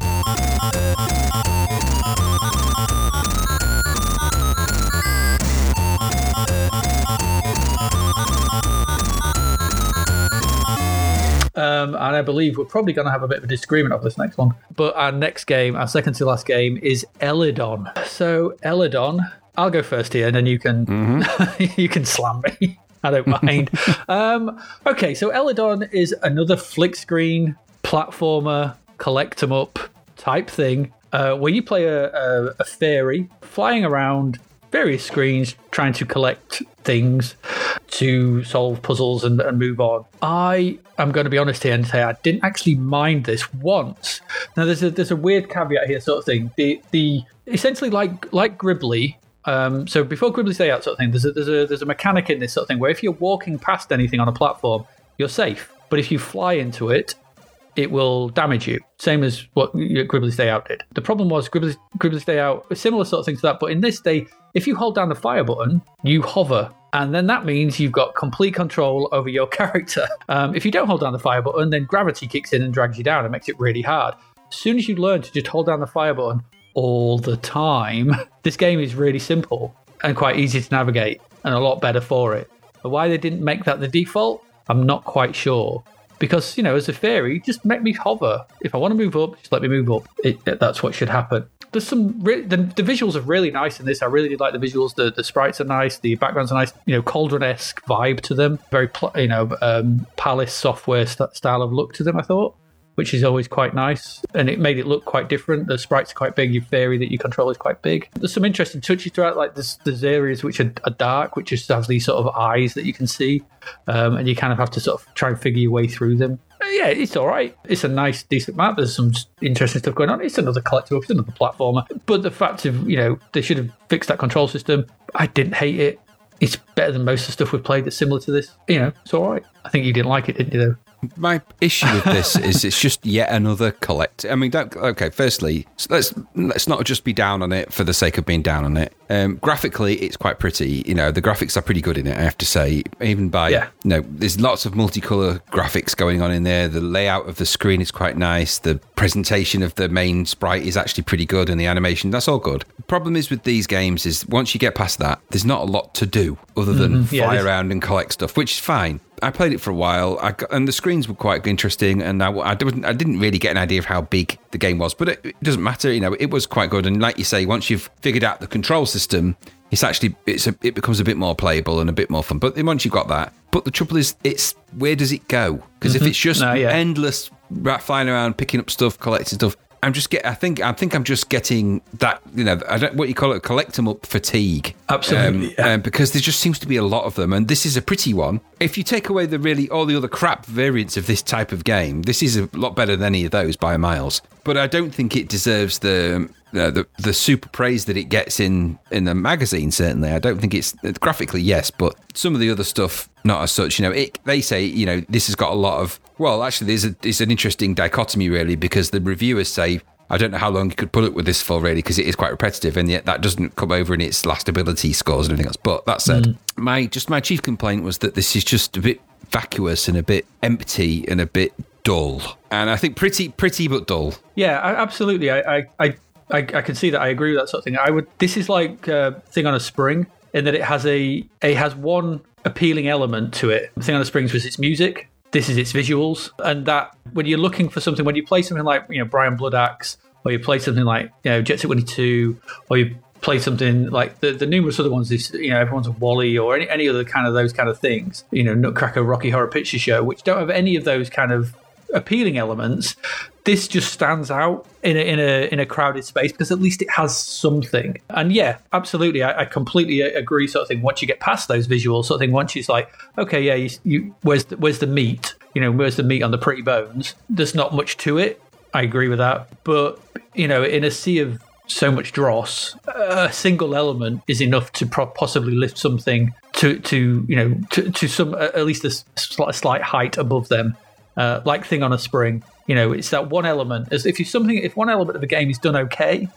Um, and I believe we're probably going to have a bit of a disagreement over this next one. But our next game, our second to last game, is Elidon. So Elidon, I'll go first here, and then you can you can slam me. I don't mind. um, okay, so Elidon is another flick screen platformer, collect 'em up type thing, uh, where you play a, a, a fairy flying around various screens trying to collect things to solve puzzles and, and move on. I am going to be honest here and say I didn't actually mind this once. Now there's a there's a weird caveat here, sort of thing. The the essentially like like Gribbly. Um, so before Gribbly's Day Out sort of thing, there's a, there's a there's a mechanic in this sort of thing where if you're walking past anything on a platform, you're safe. But if you fly into it, it will damage you. Same as what Gribbly's Day Out did. The problem was Gribbly's, Gribbly's Day Out, similar sort of thing to that, but in this day, if you hold down the fire button, you hover. And then that means you've got complete control over your character. Um, if you don't hold down the fire button, then gravity kicks in and drags you down and makes it really hard. As soon as you learn to just hold down the fire button all the time, this game is really simple and quite easy to navigate and a lot better for it. But why they didn't make that the default, I'm not quite sure. Because you know as a fairy just make me hover. If i want to move up just let me move up. It, it- that's what should happen. There's some re- the, the visuals are really nice in this. I really did like the visuals. The, the sprites are nice. The backgrounds are nice. You know cauldron-esque vibe to them. Very pl- you know um, palace software st- style of look to them i thought which is always quite nice. And it made it look quite different. The sprites are quite big. Your fairy that you control is quite big. There's some interesting touches throughout. Like there's, there's areas which are, are dark, which just have these sort of eyes that you can see, um, and you kind of have to sort of try and figure your way through them. Uh, Yeah, it's all right. It's a nice, decent map. There's some interesting stuff going on. It's another collectible. It's another platformer. But the fact of you know they should have fixed that control system. I didn't hate it. It's better than most of the stuff we've played that's similar to this. You know, it's all right. I think you didn't like it, didn't you? Though. My issue with this is it's just yet another collect. I mean, don't, okay. Firstly, let's let's not just be down on it for the sake of being down on it. Um, graphically, it's quite pretty. You know, the graphics are pretty good in it. I have to say, even by Yeah. you know, there's lots of multicolor graphics going on in there. The layout of the screen is quite nice. The presentation of the main sprite is actually pretty good, and the animation that's all good. The problem is with these games is once you get past that, there's not a lot to do other than Yeah, fly around and collect stuff, which is fine. I played it for a while, I got, and the screens were quite interesting, and I, I, didn't, I didn't really get an idea of how big the game was, but it, it doesn't matter. You know, it was quite good, and like you say, once you've figured out the control system, it's actually it's a, it becomes a bit more playable and a bit more fun. But then once you've got that, but the trouble is, it's where does it go? Because if mm-hmm. it's just No, yeah. endless flying around, picking up stuff, collecting stuff. I'm just get. I think. I think I'm just getting that. You know, I don't what you call it, Collect them up fatigue. Absolutely, Um, yeah. um, because there just seems to be a lot of them, and this is a pretty one. If you take away the really all the other crap variants of this type of game, this is a lot better than any of those by miles. But I don't think it deserves the uh, the the super praise that it gets in in the magazine. Certainly, I don't think it's graphically yes, but some of the other stuff not as such. You know, it, they say you know this has got a lot of. Well, actually, there's a it's an interesting dichotomy really because the reviewers say. I don't know how long you could put it with this for really because it is quite repetitive and yet that doesn't come over in its last ability scores and everything else. But that said, my just my chief complaint was that this is just a bit vacuous and a bit empty and a bit dull. And I think pretty pretty but dull. Yeah, I, absolutely. I, I, I, I, I can see that. I agree with that sort of thing. I would. This is like a thing on a spring in that it has a it has one appealing element to it. The thing on the springs was its music. This is its visuals, and that when you're looking for something, when you play something like you know Brian Bloodaxe, or you play something like you know Jet Set Willy Two, or you play something like the, the numerous other ones, is you know everyone's a Wally or any any other kind of those kind of things, you know Nutcracker, Rocky Horror Picture Show, which don't have any of those kind of appealing elements. This just stands out in a, in a in a crowded space because at least it has something. And yeah, absolutely, I, I completely agree. Sort of thing. Once you get past those visuals, sort of thing. Once it's like, okay, yeah, you, you where's the, where's the meat? you know, where's the meat on the pretty bones? There's not much to it. I agree with that. But, you know, in a sea of so much dross, a single element is enough to pro- possibly lift something to, to you know, to, to some, at least a slight, slight height above them. Uh, like thing on a spring, you know, it's that one element. As if you something, if one element of the game is done okay,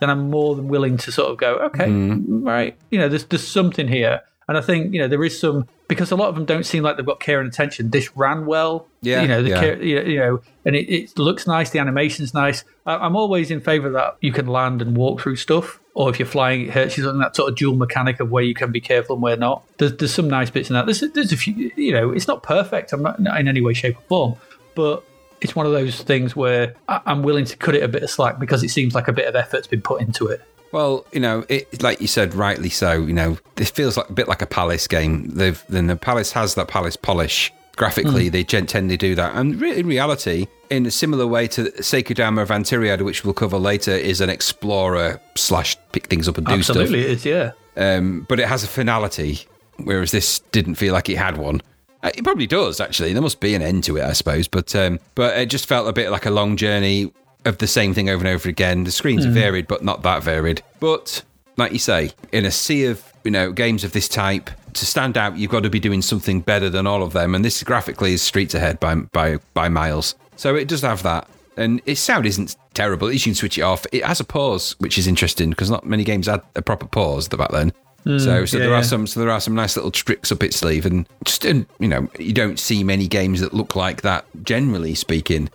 then I'm more than willing to sort of go, okay, mm. right, you know, there's there's something here. And I think you know there is some because a lot of them don't seem like they've got care and attention. This ran well, yeah, you know, the yeah. care, you know, and it, it looks nice. The animation's nice. I, am always in favour that you can land and walk through stuff, or if you're flying, it hurts you. Something that sort of dual mechanic of where you can be careful and where not. There's, there's some nice bits in that. There's, there's a few, you know, it's not perfect. I'm not in any way, shape, or form, but it's one of those things where I'm willing to cut it a bit of slack because it seems like a bit of effort's been put into it. Well, you know, it, like you said, rightly so. You know, this feels like a bit like a Palace game. They've, then the Palace has that Palace polish. Graphically, mm. they tend to do that, and in reality, in a similar way to Sacred Armour of Antiriad, which we'll cover later, is an explorer slash pick things up and do Absolutely, stuff. Absolutely, it is. Yeah. Um, but it has a finality, whereas this didn't feel like it had one. Uh, it probably does actually. There must be an end to it, I suppose. But um, but it just felt a bit like a long journey of the same thing over and over again. The screens mm. are varied, but not that varied. But like you say, in a sea of you know games of this type, to stand out, you've got to be doing something better than all of them. And this graphically is streets ahead by by by miles. So it does have that. And its sound isn't terrible. You can switch it off. It has a pause, which is interesting because not many games had a proper pause the back then. Mm, so, so yeah, there are yeah. some, so there are some nice little tricks up its sleeve, and just you know, you don't see many games that look like that. Generally speaking,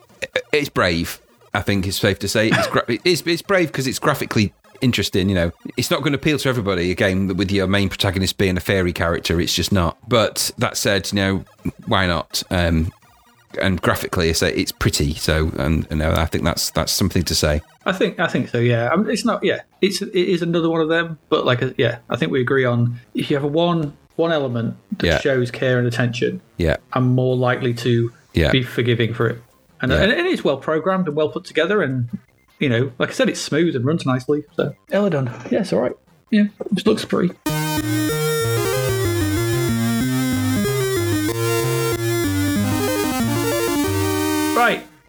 it's brave. I think it's safe to say it's gra- it's, it's brave because it's graphically interesting. You know, it's not going to appeal to everybody. A game with your main protagonist being a fairy character, it's just not. But that said, you know, why not? Um, and graphically, it's it's pretty. So, and you know, I think that's that's something to say. I think I think so. Yeah, I mean, it's not. Yeah, it's it is another one of them. But like, uh, yeah, I think we agree on if you have one one element that yeah. shows care and attention. Yeah, I'm more likely to yeah. be forgiving for it and, yeah. and it is well programmed and well put together. And you know, like I said, it's smooth and runs nicely. So Elidon, yeah, it's all right. Yeah, it looks pretty.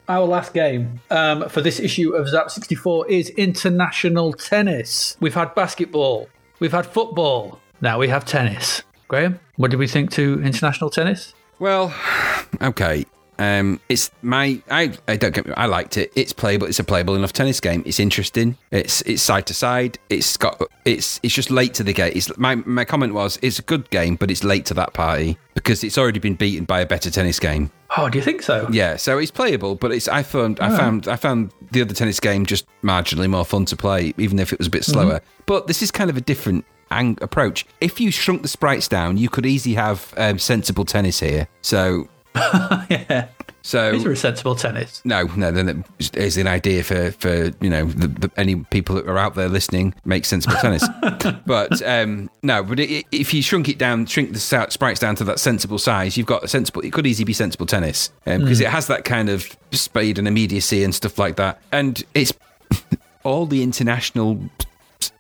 Our last game um, for this issue of Zap 64 is international tennis. We've had basketball, we've had football, now we have tennis. Graham, what did we think to international tennis? Well, okay. Um, it's my I, I don't get me, I liked it. It's playable. It's a playable enough tennis game. It's interesting. It's it's side to side. It's got it's it's just late to the game. It's my my comment was it's a good game, but it's late to that party because it's already been beaten by a better tennis game. Oh, do you think so? Yeah. So it's playable, but it's I found oh. I found I found the other tennis game just marginally more fun to play, even if it was a bit slower. Mm-hmm. But this is kind of a different ang- approach. If you shrunk the sprites down, you could easily have um, sensible tennis here. So yeah. So these are sensible tennis. No, no. Then it's an idea for for you know the, the, any people that are out there listening make sensible tennis. but um, no, but it, if you shrunk it down, shrink the sprites down to that sensible size, you've got a sensible. It could easily be sensible tennis because um, mm. it has that kind of speed and immediacy and stuff like that. And it's all the international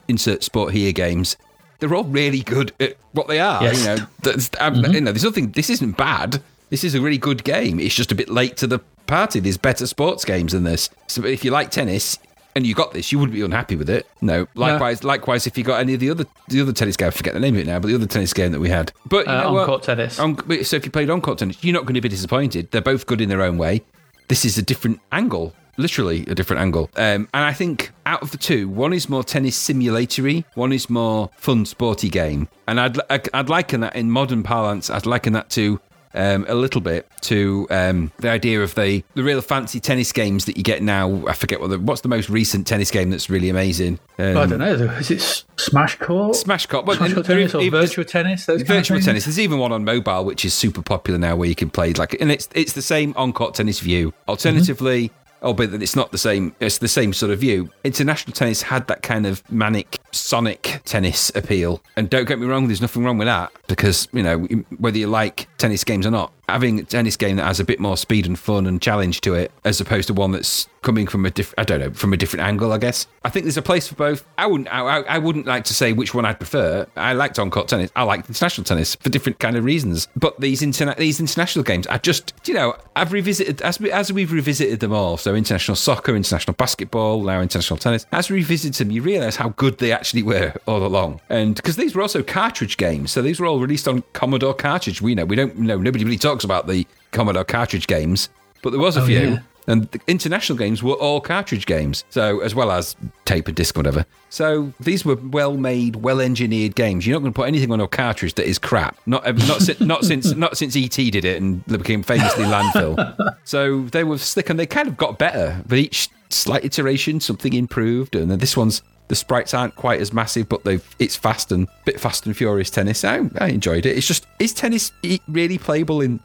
insert sport here games they're all really good at what they are. Yes. You know, mm-hmm. you know, there's nothing. This isn't bad. This is a really good game. It's just a bit late to the party. There's better sports games than this. So if you like tennis and you got this, you wouldn't be unhappy with it. No. Likewise, no. likewise, if you got any of the other the other tennis game, I forget the name of it now, but the other tennis game that we had. But uh, on court tennis. On, so if you played on court tennis, you're not going to be disappointed. They're both good in their own way. This is a different angle literally a different angle. Um, and I think out of the two, one is more tennis simulatory, one is more fun, sporty game. And I'd I'd liken that in modern parlance. I'd liken that to um, a little bit to um, the idea of the the real fancy tennis games that you get now. I forget what the, what's the most recent tennis game that's really amazing. Um, I don't know. Is it Smash Court? Smash Court. Well, Smash Court tennis or Virtua Tennis? Virtua Tennis. There's even one on mobile which is super popular now, where you can play like, and it's it's the same on court tennis view. Alternatively. Mm-hmm Oh, but it's not the same. It's the same sort of view. International tennis had that kind of manic, sonic tennis appeal. And don't get me wrong, there's nothing wrong with that because, you know, whether you like tennis games or not, having a tennis game that has a bit more speed and fun and challenge to it, as opposed to one that's coming from a different, I don't know, from a different angle. I guess I think there's a place for both. I wouldn't, I, I wouldn't like to say which one I'd prefer. I liked on court tennis. I like international tennis for different kind of reasons. But these interna- these international games, I just, you know, I've revisited as we, as we've revisited them all. So international soccer, international basketball, now international tennis. As we revisit them, you realise how good they actually were all along. And because these were also cartridge games, so these were all released on Commodore cartridge. We know we don't know nobody really talks about the Commodore cartridge games, but there was a Oh, few. yeah. And the international games were all cartridge games, so as well as tape and disc, whatever. So these were well-made, well-engineered games. You're not going to put anything on a cartridge that is crap. Not not si- not since not since ET did it and they became famously landfill. So they were slick and they kind of got better. But each slight iteration, something improved. And then this one's the sprites aren't quite as massive, but they've it's fast and bit fast and furious tennis. I, I enjoyed it. It's just is tennis really playable in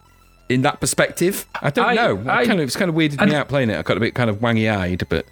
in that perspective? I don't I- know. I, kind of it's kind of weirded me out playing it. I got a bit kind of wangy eyed, but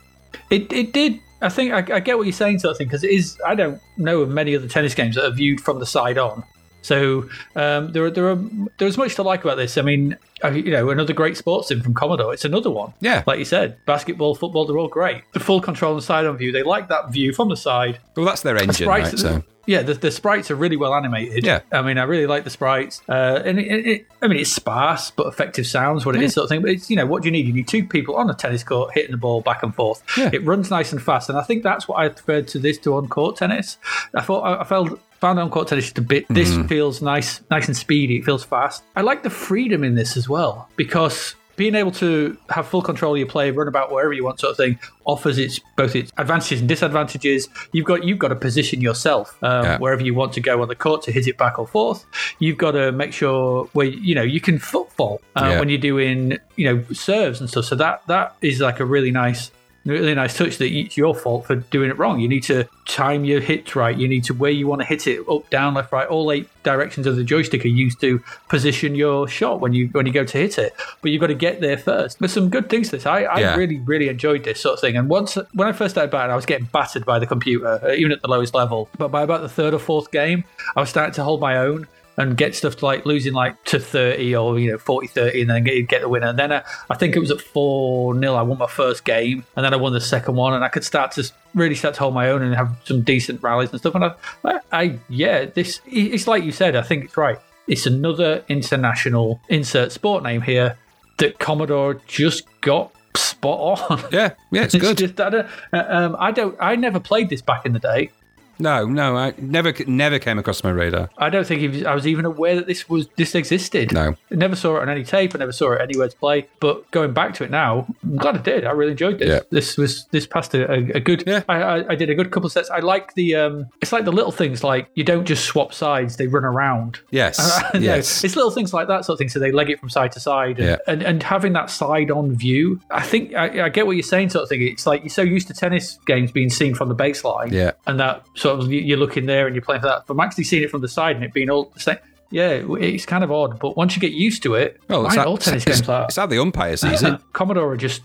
It it did. I think I, I get what you're saying, sort of thing, because it is. I don't know of many other tennis games that are viewed from the side on. So um, there are there are there's much to like about this. I mean, you know, another great sports sim from Commodore. It's another one. Yeah. like you said, basketball, football, they're all great. The full control and side on view. They like that view from the side. well, that's their engine, sprites, right? So yeah, the, the sprites are really well animated. Yeah. I mean, I really like the sprites. Uh, and it, it, I mean, it's sparse but effective sounds, what it is, sort of thing. But it's you know what do you need? You need two people on a tennis court hitting the ball back and forth. Yeah. It runs nice and fast, and I think that's what I preferred to this to on court tennis. I thought I, I felt. Found on court tennis just a bit. This Mm-hmm. feels nice, nice and speedy. It feels fast. I like the freedom in this as well because being able to have full control of your play, run about wherever you want, sort of thing, offers its both its advantages and disadvantages. You've got you've got to position yourself um, Yeah. wherever you want to go on the court to hit it back or forth. You've got to make sure where you know you can football uh, Yeah. when you're doing you know serves and stuff. So that that is like a really nice. Really nice touch that it's your fault for doing it wrong. You need to time your hits right. You need to where you want to hit it up, down, left, right. All eight directions of the joystick are used to position your shot when you when you go to hit it. But you've got to get there first. There's some good things to this. I, I Yeah. really really enjoyed this sort of thing. And once when I first started batting, I was getting battered by the computer, uh, even at the lowest level. But by about the third or fourth game, I was starting to hold my own and get stuff to like losing like to 30 or you know 40 30 and then get, get the winner. And then I, I think it was at 4 nil I won my first game and then I won the second one and I could start to really start to hold my own and have some decent rallies and stuff. And I, I, I yeah this it's like you said I think it's right. It's another international insert sport name here that Commodore just got spot on. Yeah, yeah, it's good. just, I, don't, uh, um, I don't I never played this back in the day No, no, I never never came across my radar. I don't think was, I was even aware that this was this existed. No. I never saw it on any tape. I never saw it anywhere to play. But going back to it now, I'm glad I did. I really enjoyed this. Yeah. This was this passed a, a, good. Yeah. I, I, I did a good couple of sets. I like the. um It's like the little things like you don't just swap sides; they run around. Yes, You know, yes. it's little things like that sort of thing. So they leg it from side to side, and, Yeah. and, and having that side on view. I think I, I get what you're saying, sort of thing. It's like you're so used to tennis games being seen from the baseline, Yeah. and that sort of you- you're looking there and you're playing for that. But I'm actually seeing it from the side and it being all the same. Yeah, it's kind of odd, but once you get used to it, oh, it's, all tennis it's, games are. it's how the umpire sees it. Commodore are just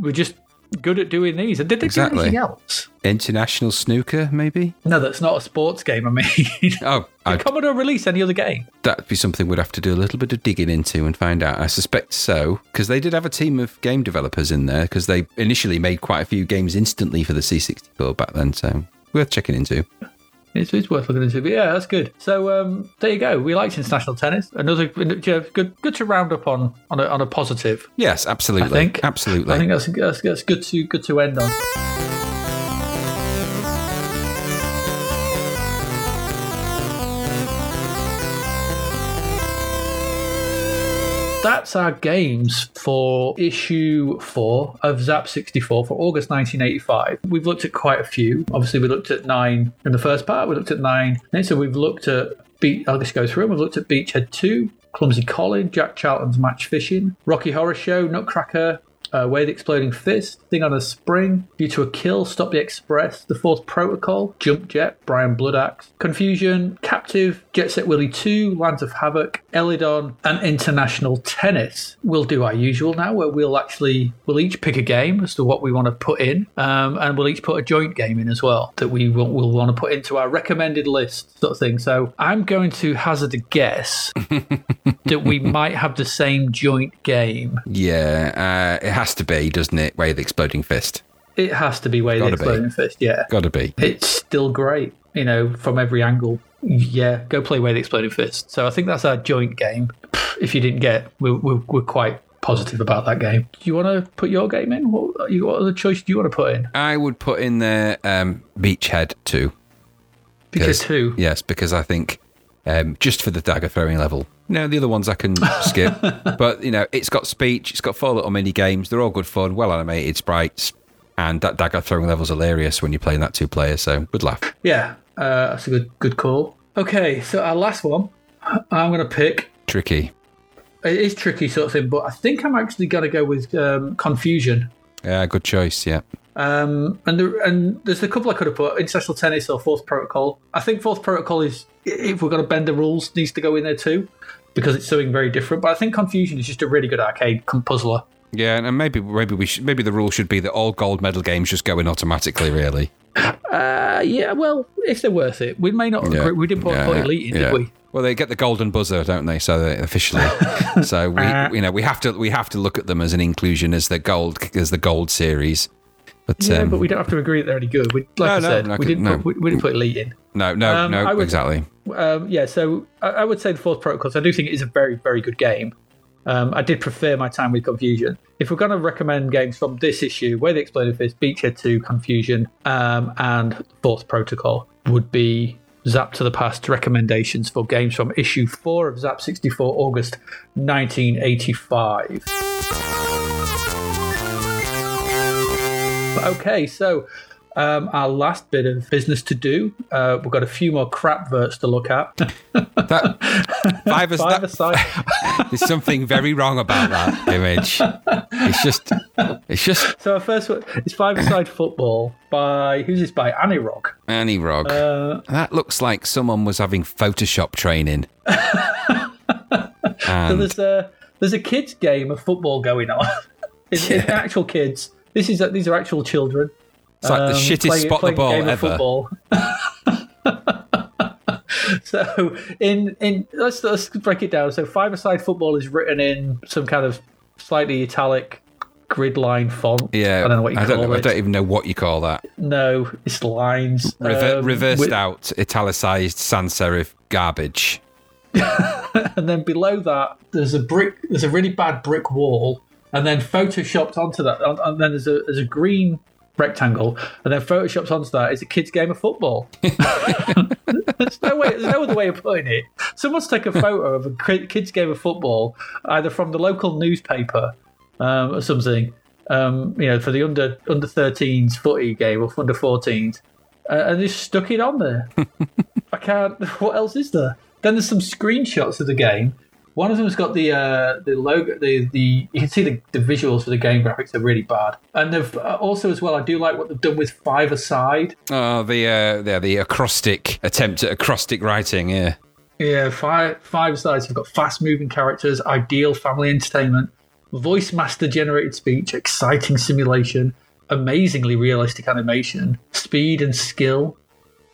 we're just good at doing these. And did they Exactly. do anything else? International snooker, maybe. No, that's not a sports game. I mean, Oh, did I'd, Commodore release any other game? that'd be something we'd have to do a little bit of digging into and find out. I suspect so, because they did have a team of game developers in there, because they initially made quite a few games instantly for the C64 back then. So worth checking into. It's, it's worth looking into. But yeah, that's good. So um, there you go. We liked international tennis. Another good, good to round up on on a, on a positive. Yes, absolutely. I think absolutely. I think that's, that's that's good to good to end on. That's our games for issue four of Zap 64 for August 1985. We've looked at quite a few. Obviously, we looked at nine in the first part. We looked at nine. And so we've looked at Beach. I'll just go through them. We've looked at Beachhead 2, Clumsy Colin, Jack Charlton's Match Fishing, Rocky Horror Show, Nutcracker, uh, Way the Exploding Fist, Thing on a Spring, View to a Kill, Stop the Express, The Fourth Protocol, Jump Jet, Brian Bloodaxe, Confuzion, Captive, Jet Set Willy 2, Lands of Havoc, Elidon, and international tennis. We'll do our usual now, where we'll actually we'll each pick a game as to what we want to put in, um, and we'll each put a joint game in as well that we will we'll want to put into our recommended list, sort of thing. So I'm going to hazard a guess that we might have the same joint game. Yeah, uh, it has to be, doesn't it? Way of the Exploding Fist. It has to be Way of the Gotta be. Exploding Fist. Yeah, Gotta be. it's still great. You know, from every angle. Yeah, go play Way of the Exploding Fist. So I think that's our joint game. If you didn't get, we're, we're, we're quite positive about that game. Do you want to put your game in? What, you, what other choice do you want to put in? I would put in there um, Beachhead too. Because two. Yes, because I think um, just for the dagger throwing level. No, the other ones I can skip. But, you know, it's got speech, it's got four little mini games. They're all good fun, well animated sprites. And that dagger throwing level's hilarious when you're playing that two player. So good laugh. Yeah, uh, that's a good good call. Okay, so our last one, I'm going to pick. Tricky. It is tricky sort of thing, but I think I'm actually going to go with um, Confuzion. Yeah, good choice. Yeah. Um, and there, and there's a couple I could have put international tennis or fourth protocol. I think fourth protocol is if we're going to bend the rules needs to go in there too because it's something very different. But I think Confuzion is just a really good arcade puzzler. Yeah, and maybe maybe we should, maybe the rule should be that all gold medal games just go in automatically. Really. Uh, yeah, well, if they're worth it, we may not. Yeah. We didn't put, Yeah, put elite in, yeah. did we? Well, they get the golden buzzer, don't they? So they, officially, so we, you know, we have to we have to look at them as an inclusion as the gold as the gold series. But, Yeah, um, but we don't have to agree that they're any good. We, like No, I no, said, like we didn't no. put, we, we didn't put elite in. no, no, Um, no, would- exactly. Um, yeah, so I, I would say the fourth protocol. 'cause I do think it is a very, very good game. Um, I did prefer my time with Confuzion. If we're going to recommend games from this issue, Way the Exploded Fist, Beachhead 2, Confuzion, um, and Fourth Protocol would be Zapped to the Past recommendations for games from issue 4 of Zap 64, August 1985. Okay, so um, our last bit of business to do. Uh, we've got a few more crap verts to look at. That five is Five that, aside. there's something very wrong about that image. It's just, it's just So our first one is Five Aside Football by who's this by? Anirog. Annie Rog. Uh, that looks like someone was having Photoshop training. so there's a there's a kids game of football going on. it's, it's actual kids. This is these are actual children. It's like the um, shittest playing- spot the ball ever. football. so in in let's let's break it down. So five aside football is written in some kind of slightly italic grid line font. Yeah, I don't know what you I call know, I don't even know what you call that. No, it's lines. Rever- Um, reversed with- out, italicized sans serif garbage. and then below that there's a brick there's a really bad brick wall and then photoshopped onto that and and then there's a there's a green rectangle and then photoshopped onto that is a kid's game of football there's no way there's no other way of putting it someone's take a photo of a kid's game of football either from the local newspaper um, or something um, you know for the under under 13s footy game or under 14s uh, and just stuck it on there I can't. What else is there? Then there's some screenshots of the game. One of them's got the uh, the logo. The, the you can see the, the visuals for the game graphics are really bad. And they've uh, also as well. I do like what they've done with five aside. Oh, the uh, the, the acrostic attempt at acrostic writing. Yeah, Yeah, five five sides have got fast moving characters, ideal family entertainment, voice master generated speech, exciting simulation, amazingly realistic animation, speed and skill,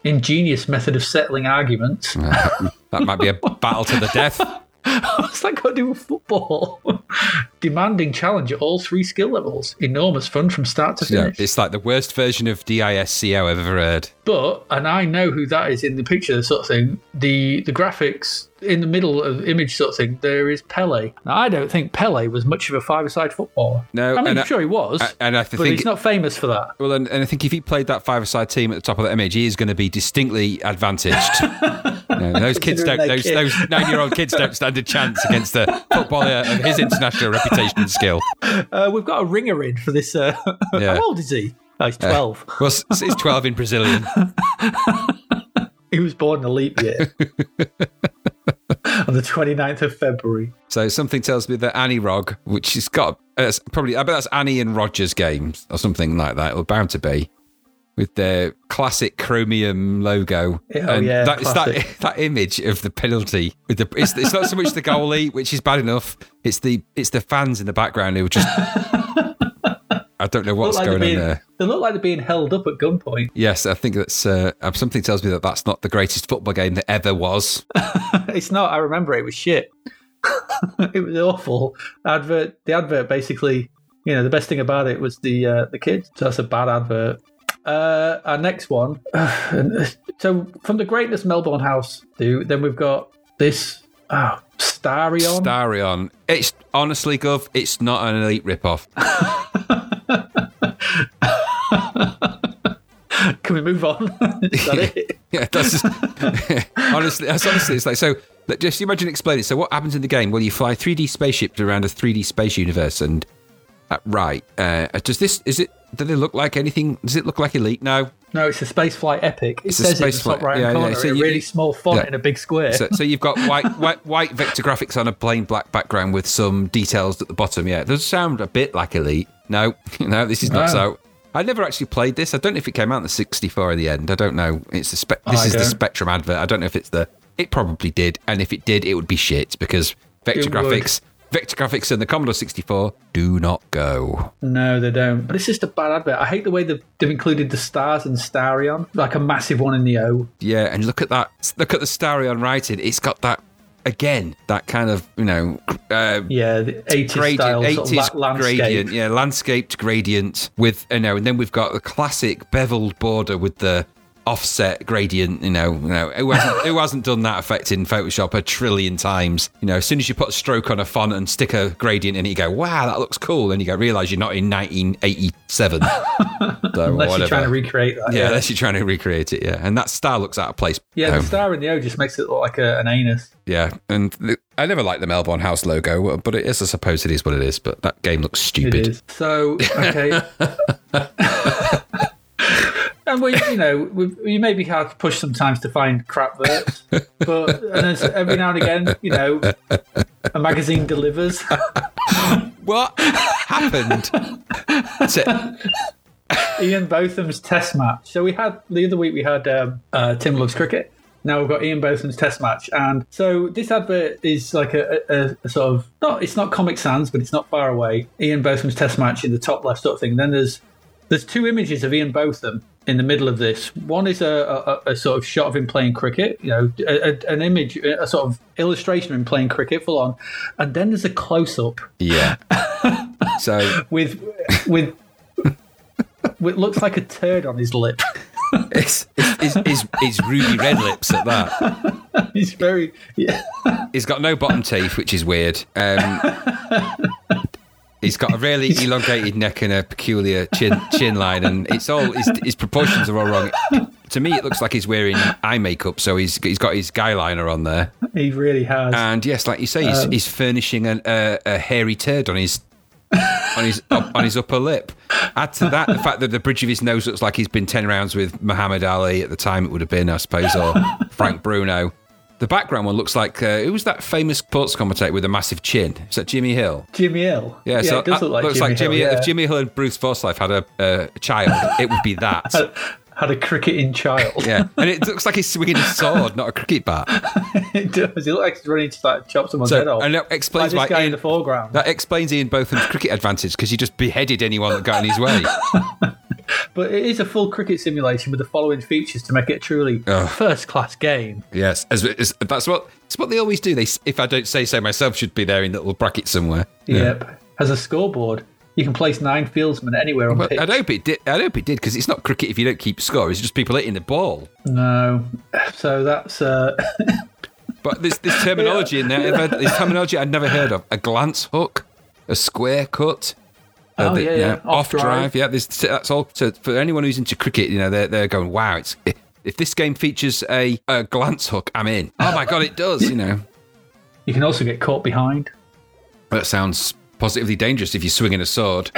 ingenious method of settling arguments. that might be a battle to the death. What's that got to do football? Demanding challenge at all three skill levels. Enormous fun from start to Yeah, finish. it's like the worst version of DISCO I've ever heard. But, and I know who that is in the picture, sort of thing. The the graphics in the middle of image, sort of thing. There is Pele. Now, I don't think Pele was much of a five-a-side footballer. No, I mean, I'm sure he was, and I but think- he's not famous for that. Well, and, and I think if he played that five-a-side team at the top of that image, he is going to be distinctly advantaged. Those kids don't. Those, kid. those nine-year-old kids don't stand a chance against the footballer of his international reputation and skill. Uh, we've got a ringer in for this. Uh, Yeah. How old is he? Oh, he's 12. Well, s- he's twelve in Brazilian. he was born in a leap year. On the 29th of February. So something tells me that Anirog, which has got uh, probably, I bet that's Annie and Rogers games or something like that. It was bound to be. With their classic chromium logo. Oh, yeah, that, it's that that image of the penalty with the. It's, it's not so much the goalie, which is bad enough. It's the it's the fans in the background who just. I don't know what's like going they're on there. They look like they're being held up at gunpoint. Yes, I think that's uh, um, something tells me that that's not the greatest football game that ever was. it's not. I remember it was shit. it was awful. Advert. The advert basically, you know, the best thing about it was the uh, the kids. So that's a bad advert. Uh, our next one. so from the greatness Melbourne House do, then we've got this. Oh, Starion. Starion. It's honestly, Gov, it's not an elite ripoff. Can we move on? Is that it? Yeah, that's just honestly. That's honestly. It's like so. let- Just imagine explaining. So, what happens in the game? Well, you fly 3D spaceships around a 3D space universe, and uh, right. Uh, does this? Is it? Do they look like anything? Does it look like Elite now? No, it's a spaceflight epic. It It's a says it in the top right yeah, hand yeah, corner so in a you- really small font yeah. in a big square. So, so you've got white, white, white vector graphics on a plain black background with some details at the bottom. Yeah, it does sound a bit like Elite. No, no, this is not No. so. I never actually played this. I don't know if it came out in the 64 in the end. I don't know. It's the spe- this I is the don't. Spectrum advert. I don't know if it's the. It probably did, and if it did, it would be shit because vector It would. Vector graphics, and the Commodore 64 do not go. No, they don't. But it's just a bad advert. I hate the way they've, they've included the stars and Starion, like a massive one in the O. Yeah, and look at that. Look at the Starion writing. It's got that again. That kind of you know. Uh, Yeah, the 80s style gradient, sort of la- landscape. gradient, yeah, landscaped gradient with you know, and then we've got the classic beveled border with the offset gradient. You know, you know, who hasn't, who hasn't done that effect in Photoshop a trillion times? You know, as soon as you put a stroke on a font and stick a gradient in it, you go, "Wow, that looks cool," and you go, realize you're not in 1987. so, Unless whatever. you're trying to recreate that. yeah, unless you're trying to recreate it, yeah, and that star looks out of place. Yeah, Um, the star in the O just makes it look like a, an anus. yeah, and the, I never liked the Melbourne House logo, but it is, I suppose, it is what it is. But that game looks stupid. is. So, okay. and we, you know, we, we may be hard to push sometimes to find crap verts, but and every now and again, you know, a magazine delivers. What happened? to, Ian Botham's test match. So we had the other week we had um, uh, Tim Love's Cricket. Now we've got Ian Botham's test match, and so this advert is like a, a, a sort of not. It's not Comic Sans, but it's not far away. Ian Botham's test match in the top left sort of thing. Then there's there's two images of Ian Botham in the middle of this. One is a, a, a sort of shot of him playing cricket, you know, a, a, an image, a sort of illustration of him playing cricket full on, and then there's a close up yeah. So with with. It looks like a turd on his lip. it's, it's, it's, it's, it's ruby red lips at that. He's very yeah. He's got no bottom teeth, which is weird. Um, he's got a really elongated neck and a peculiar chin chin line, and it's all his, his proportions are all wrong. To me, it looks like he's wearing eye makeup, so he's he's got his guy liner on there. He really has. And yes, like you say, he's, Um, he's furnishing an, a, a hairy turd on his on his up, on his upper lip. Add to that the fact that the bridge of his nose looks like he's been ten rounds with Muhammad Ali at the time it would have been, I suppose, or Frank Bruno. The background one looks like uh, who was that famous sports commentator with a massive chin? Is that Jimmy Hill? Jimmy Hill. Yeah, so it does uh, look like looks Jimmy like Jimmy. Hill. yeah. If Jimmy Hill and Bruce Forsyth had a, a child, it would be that. had a cricketing child. Yeah, and it looks like he's swinging a sword, not a cricket bat. it does. He looks like he's running to like chop someone's head off. and that explains why guy in the foreground. That explains Ian Botham's cricket advantage because he just beheaded anyone that got in his way. But it is a full cricket simulation with the following features to make it a truly Ugh. first class game. yes, as, as, that's what it's what they always do. They, if I don't say so myself, should be there in little brackets somewhere. Yep. Has a scoreboard. You can place nine fieldsmen anywhere on But pitch. I'd hope it did. I'd hope it did because it's not cricket if you don't keep score. It's just people hitting the ball. No. So that's uh, But there's this terminology in there. This terminology I'd never heard of: a glance hook, a square cut. Uh, Oh, the- yeah, yeah. off, Off drive. drive. Yeah, this, that's all. So for anyone who's into cricket, you know, they're they're going, wow, it's if this game features a, a glance hook, I'm in. Oh my god, it does. You know, you can also get caught behind. that sounds positively dangerous if you're swinging a sword.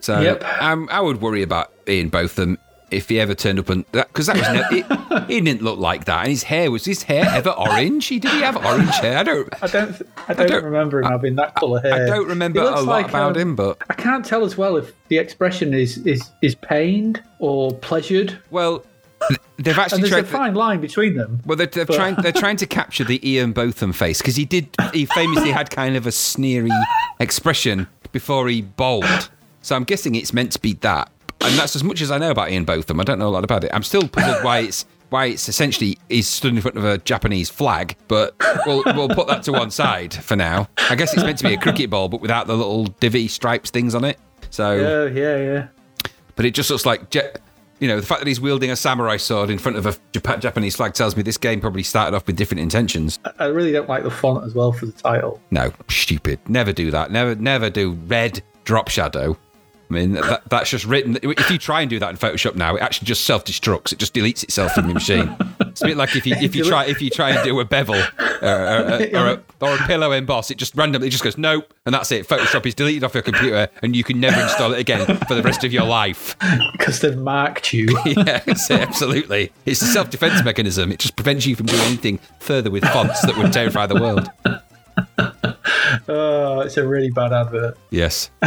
So Yep. um, I would worry about Ian Botham. If he ever turned up and that because that was it, he didn't look like that, and his hair was his hair ever orange? He did he have orange hair? I don't. I don't. I don't, don't- remember him having that colour hair. I don't remember a lot like, about um, him, but I can't tell as well if the expression is is is pained or pleasured. well, they've And actually there's tried. a fine line between them. Well, they're, they're trying. They're trying to capture the Ian Botham face because he did. He famously had kind of a sneery expression before he bowled. So I'm guessing it's meant to be that. And that's as much as I know about Ian Botham. I don't know a lot about it. I'm still puzzled why it's why it's essentially he's stood in front of a Japanese flag. But we'll we'll put that to one side for now. I guess it's meant to be a cricket ball, but without the little divvy stripes things on it. So Yeah, yeah, yeah. but it just looks like you know the fact that he's wielding a samurai sword in front of a Jap- Japanese flag tells me this game probably started off with different intentions. I really don't like the font as well for the title. No, stupid. Never do that. Never, never do red drop shadow. I mean, that, that's just written. If you try and do that in Photoshop now, it actually just self destructs. It just deletes itself from your machine. It's a bit like if you if you try if you try and do a bevel uh, or, or, or, a, or a pillow emboss, it just randomly just goes nope, and that's it. Photoshop is deleted off your computer, and you can never install it again for the rest of your life. Because they've marked you. yeah, absolutely. It's a self defense mechanism. It just prevents you from doing anything further with fonts that would terrify the world. oh, it's a really bad advert. Yes.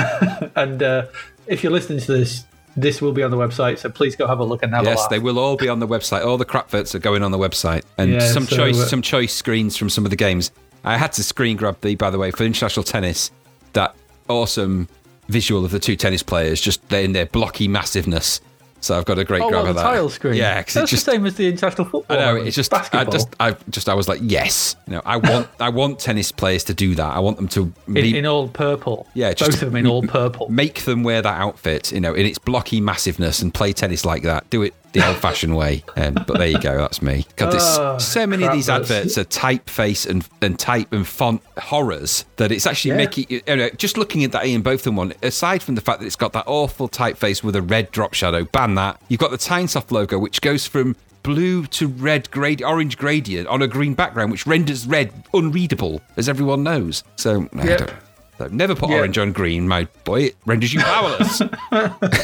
And uh, if you're listening to this, this will be on the website, so please go have a look and have a Yes, they will all be on the website. All the crapverts are going on the website, and Yeah, some so, choice, uh, some choice screens from some of the games. I had to screen grab the, by the way, for international tennis. That awesome visual of the two tennis players just in their blocky massiveness. So I've got a great Oh, grab well, of the that. tile screen. Yeah, because that's just the same as the international football. I know it's just basketball. I just I just I was like yes, you know I want I want tennis players to do that. I want them to in, be- in all purple. Yeah, just both of them in all purple. make them wear that outfit, you know, in its blocky massiveness and play tennis like that. Do it the old-fashioned way. Um, but there you go, that's me. God, Oh, so many of these adverts are typeface and, and type and font horrors that it's actually Yeah. making. You know, just looking at that Ian Botham one, aside from the fact that it's got that awful typeface with a red drop shadow, ban that. You've got the Tynesoft logo, which goes from blue to red grade orange gradient on a green background which renders red unreadable as everyone knows so Yep. So never put Yeah. orange on green my boy it renders you powerless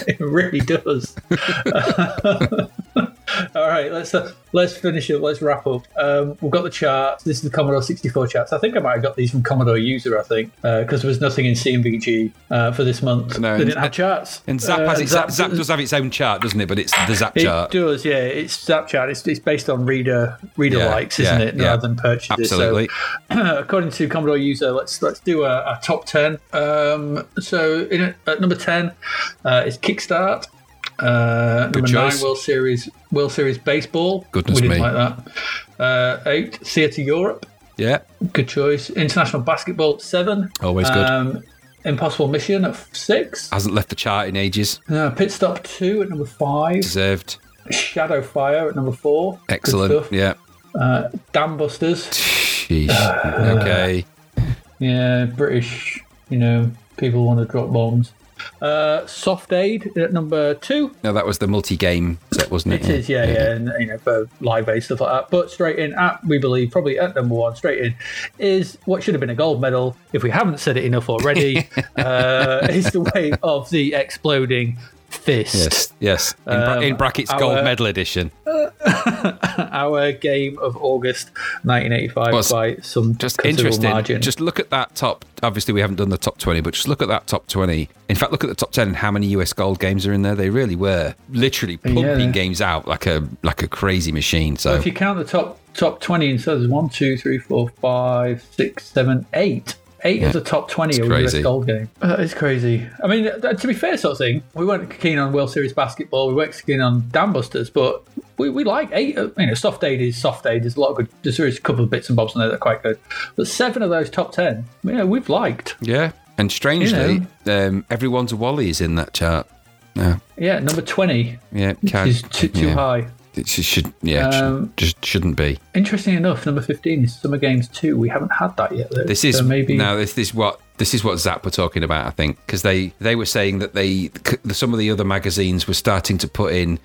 it really does. All right, let's uh, let's finish it. Let's wrap up. Um, we've got the charts. This is the Commodore 64 charts. I think I might have got these from Commodore User. I think because there was nothing in C&VG uh, for this month. No, they didn't have charts. and zap Uh, has its zap, does have its own chart doesn't it but it's the zap It chart It does, yeah. It's Zap chart. It's, it's based on reader reader Yeah, likes, isn't yeah, it, yeah. rather than purchases. absolutely So, according to Commodore User, let's let's do a, a top ten. Um, so in at number ten uh, is Kickstart. Uh, number nine, choice. World Series World Series Baseball. Goodness we didn't me. like that. Uh, eight, Theatre Europe. yeah Good choice. International Basketball seven. Always good. Um, Impossible Mission at six. hasn't left the chart in ages Uh, Pit Stop two at number five. deserved Shadow Fire at number four. Excellent yeah Dam Busters. Sheesh. okay Yeah, British, you know, people want to drop bombs. Uh, Soft Aid at number two. no that was the multi-game set wasn't it It is, yeah, yeah, and you know, for live based stuff like that. But straight in at, we believe, probably at number one, straight in, is what should have been a gold medal, if we haven't said it enough already, uh, is the way of the exploding fist. yes yes in, bra- Um, in brackets our- gold medal edition Our game of August 1985 Was by some just interesting. margin. Just look at that top. Obviously, we haven't done the top twenty, but just look at that top twenty. In fact, look at the top ten and how many US gold games are in there. They really were literally pumping Yeah. games out like a like a crazy machine. So if you count the top top 20 and so there's one two three four five six seven eight eight of the top 20 are crazy. US gold game. Uh, it's crazy. I mean uh, to be fair sort of thing we weren't keen on World Series basketball we weren't keen on Dam Busters but we, we like eight uh, you know soft aid is soft aid there's a lot of good there's a couple of bits and bobs on there that are quite good but seven of those top 10 you know, we've liked. Yeah, and strangely, um, everyone's Wally is in that chart. Yeah, yeah number 20 yeah, can, is too, too yeah. high It should, yeah, it should- Um, just shouldn't be. interesting enough number 15 is Summer Games 2 we haven't had that yet though. This is so maybe now. This is what this is what Zap were talking about. I think because they they were saying that they some of the other magazines were starting to put in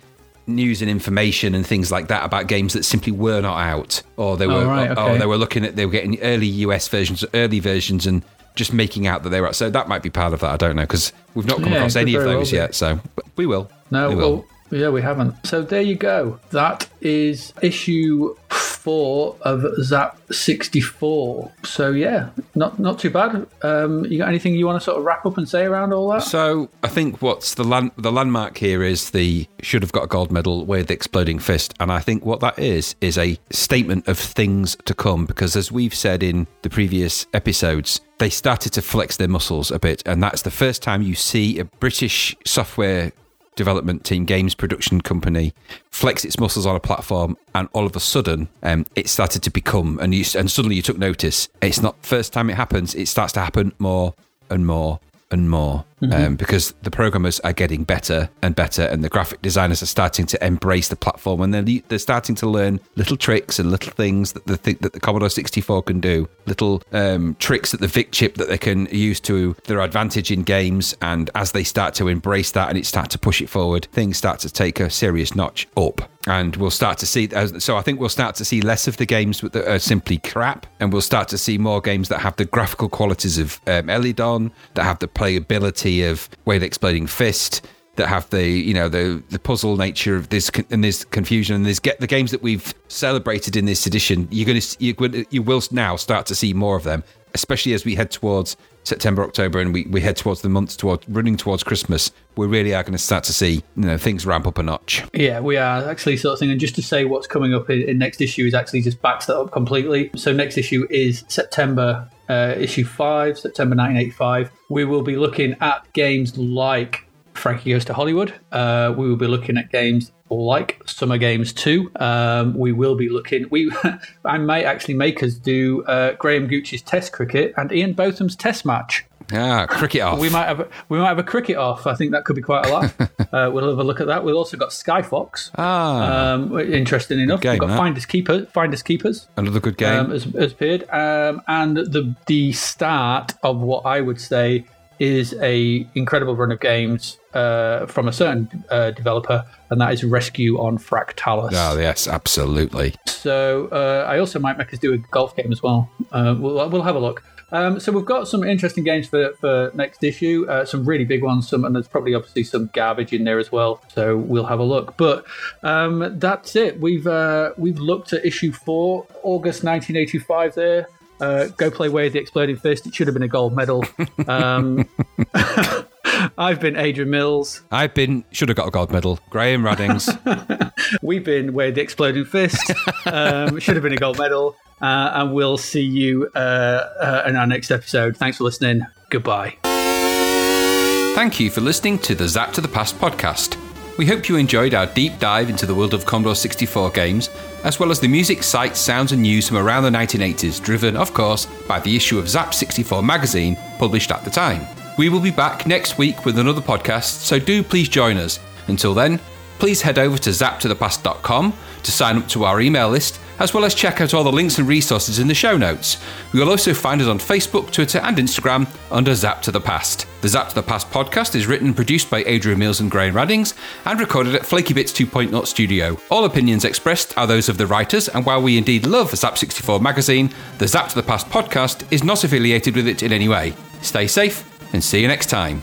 news and information and things like that about games that simply were not out, or they were, right, or they were looking at they were getting early US versions, early versions, and just making out that they were out. So that might be part of that. I don't know because we've not come Yeah, across any of well those yet. So we will. No, we well, will. Yeah, we haven't. So there you go. That is issue four of Zap 64. So yeah, not not too bad. Um, you got anything you want to sort of wrap up and say around all that? So I think what's the land, the landmark here is the should have got a gold medal with exploding fist, and I think what that is is a statement of things to come because as we've said in the previous episodes. They started to flex their muscles a bit, and that's the first time you see a British software development team, games production company, flex its muscles on a platform, and all of a sudden, um, it started to become, and you, and suddenly you took notice. It's not first time it happens; it starts to happen more and more and more mm-hmm. um, because the programmers are getting better and better, and the graphic designers are starting to embrace the platform, and they're, they're starting to learn little tricks and little things that the that the Commodore 64 can do, little um, tricks that the VIC chip that they can use to their advantage in games, and as they start to embrace that and it start to push it forward, things start to take a serious notch up and we'll start to see so i think we'll start to see less of the games that are simply crap and we'll start to see more games that have the graphical qualities of um, elidon that have the playability of wade exploding fist that have the you know the the puzzle nature of this and this Confuzion and this get the games that we've celebrated in this edition you're going to you, you will now start to see more of them especially as we head towards September, October, and we, we head towards the months towards running towards Christmas, we really are going to start to see you know things ramp up a notch. Yeah, we are actually sort of thing. And just to say what's coming up in, in next issue is actually just backs that up completely. So next issue is September uh, issue five, September 1985. We will be looking at games like Frankie Goes to Hollywood. Uh, we will be looking at games like Summer Games 2. Um, we will be looking. We I might actually make us do uh, Graham Gooch's Test cricket and Ian Botham's Test match. Ah, cricket off. We might have a, we might have a cricket off. I think that could be quite a lot. uh, we'll have a look at that. We've also got Skyfox. Ah, um, interesting enough. game, We've got that. Finders Keepers. Finders Keepers. Another good game um, has, has appeared, um, and the the start of what I would say is a incredible run of games uh, from a certain uh, developer, and that is Rescue on Fractalus. Oh yes, absolutely. So uh, I also might make us do a golf game as well. Uh, we'll, we'll have a look. Um, so we've got some interesting games for, for next issue, uh, some really big ones, some, and there's probably obviously some garbage in there as well. So we'll have a look. But um, that's it. We've uh, we've looked at issue four, August 1985. There. Uh, go play Way of the Exploding Fist. It should have been a gold medal. Um, I've been Adrian Mills. I've been should have got a gold medal. Graham Raddings. We've been Way of the Exploding Fist. Um, should have been a gold medal. Uh, and we'll see you uh, uh, in our next episode. Thanks for listening. Goodbye. Thank you for listening to the Zapped to the Past podcast. We hope you enjoyed our deep dive into the world of Commodore 64 games, as well as the music, sights, sounds, and news from around the 1980s, driven, of course, by the issue of Zap 64 magazine published at the time. We will be back next week with another podcast, so do please join us. Until then, please head over to zappedtothepast.com to sign up to our email list, as well as check out all the links and resources in the show notes. You will also find us on Facebook, Twitter, and Instagram under Zapped to the Past. The Zapped to the Past podcast is written and produced by Adrian Mills and Graham Raddings and recorded at Flaky Bits 2.0 studio. All opinions expressed are those of the writers, and while we indeed love Zap 64 magazine, the Zapped to the Past podcast is not affiliated with it in any way. Stay safe and see you next time.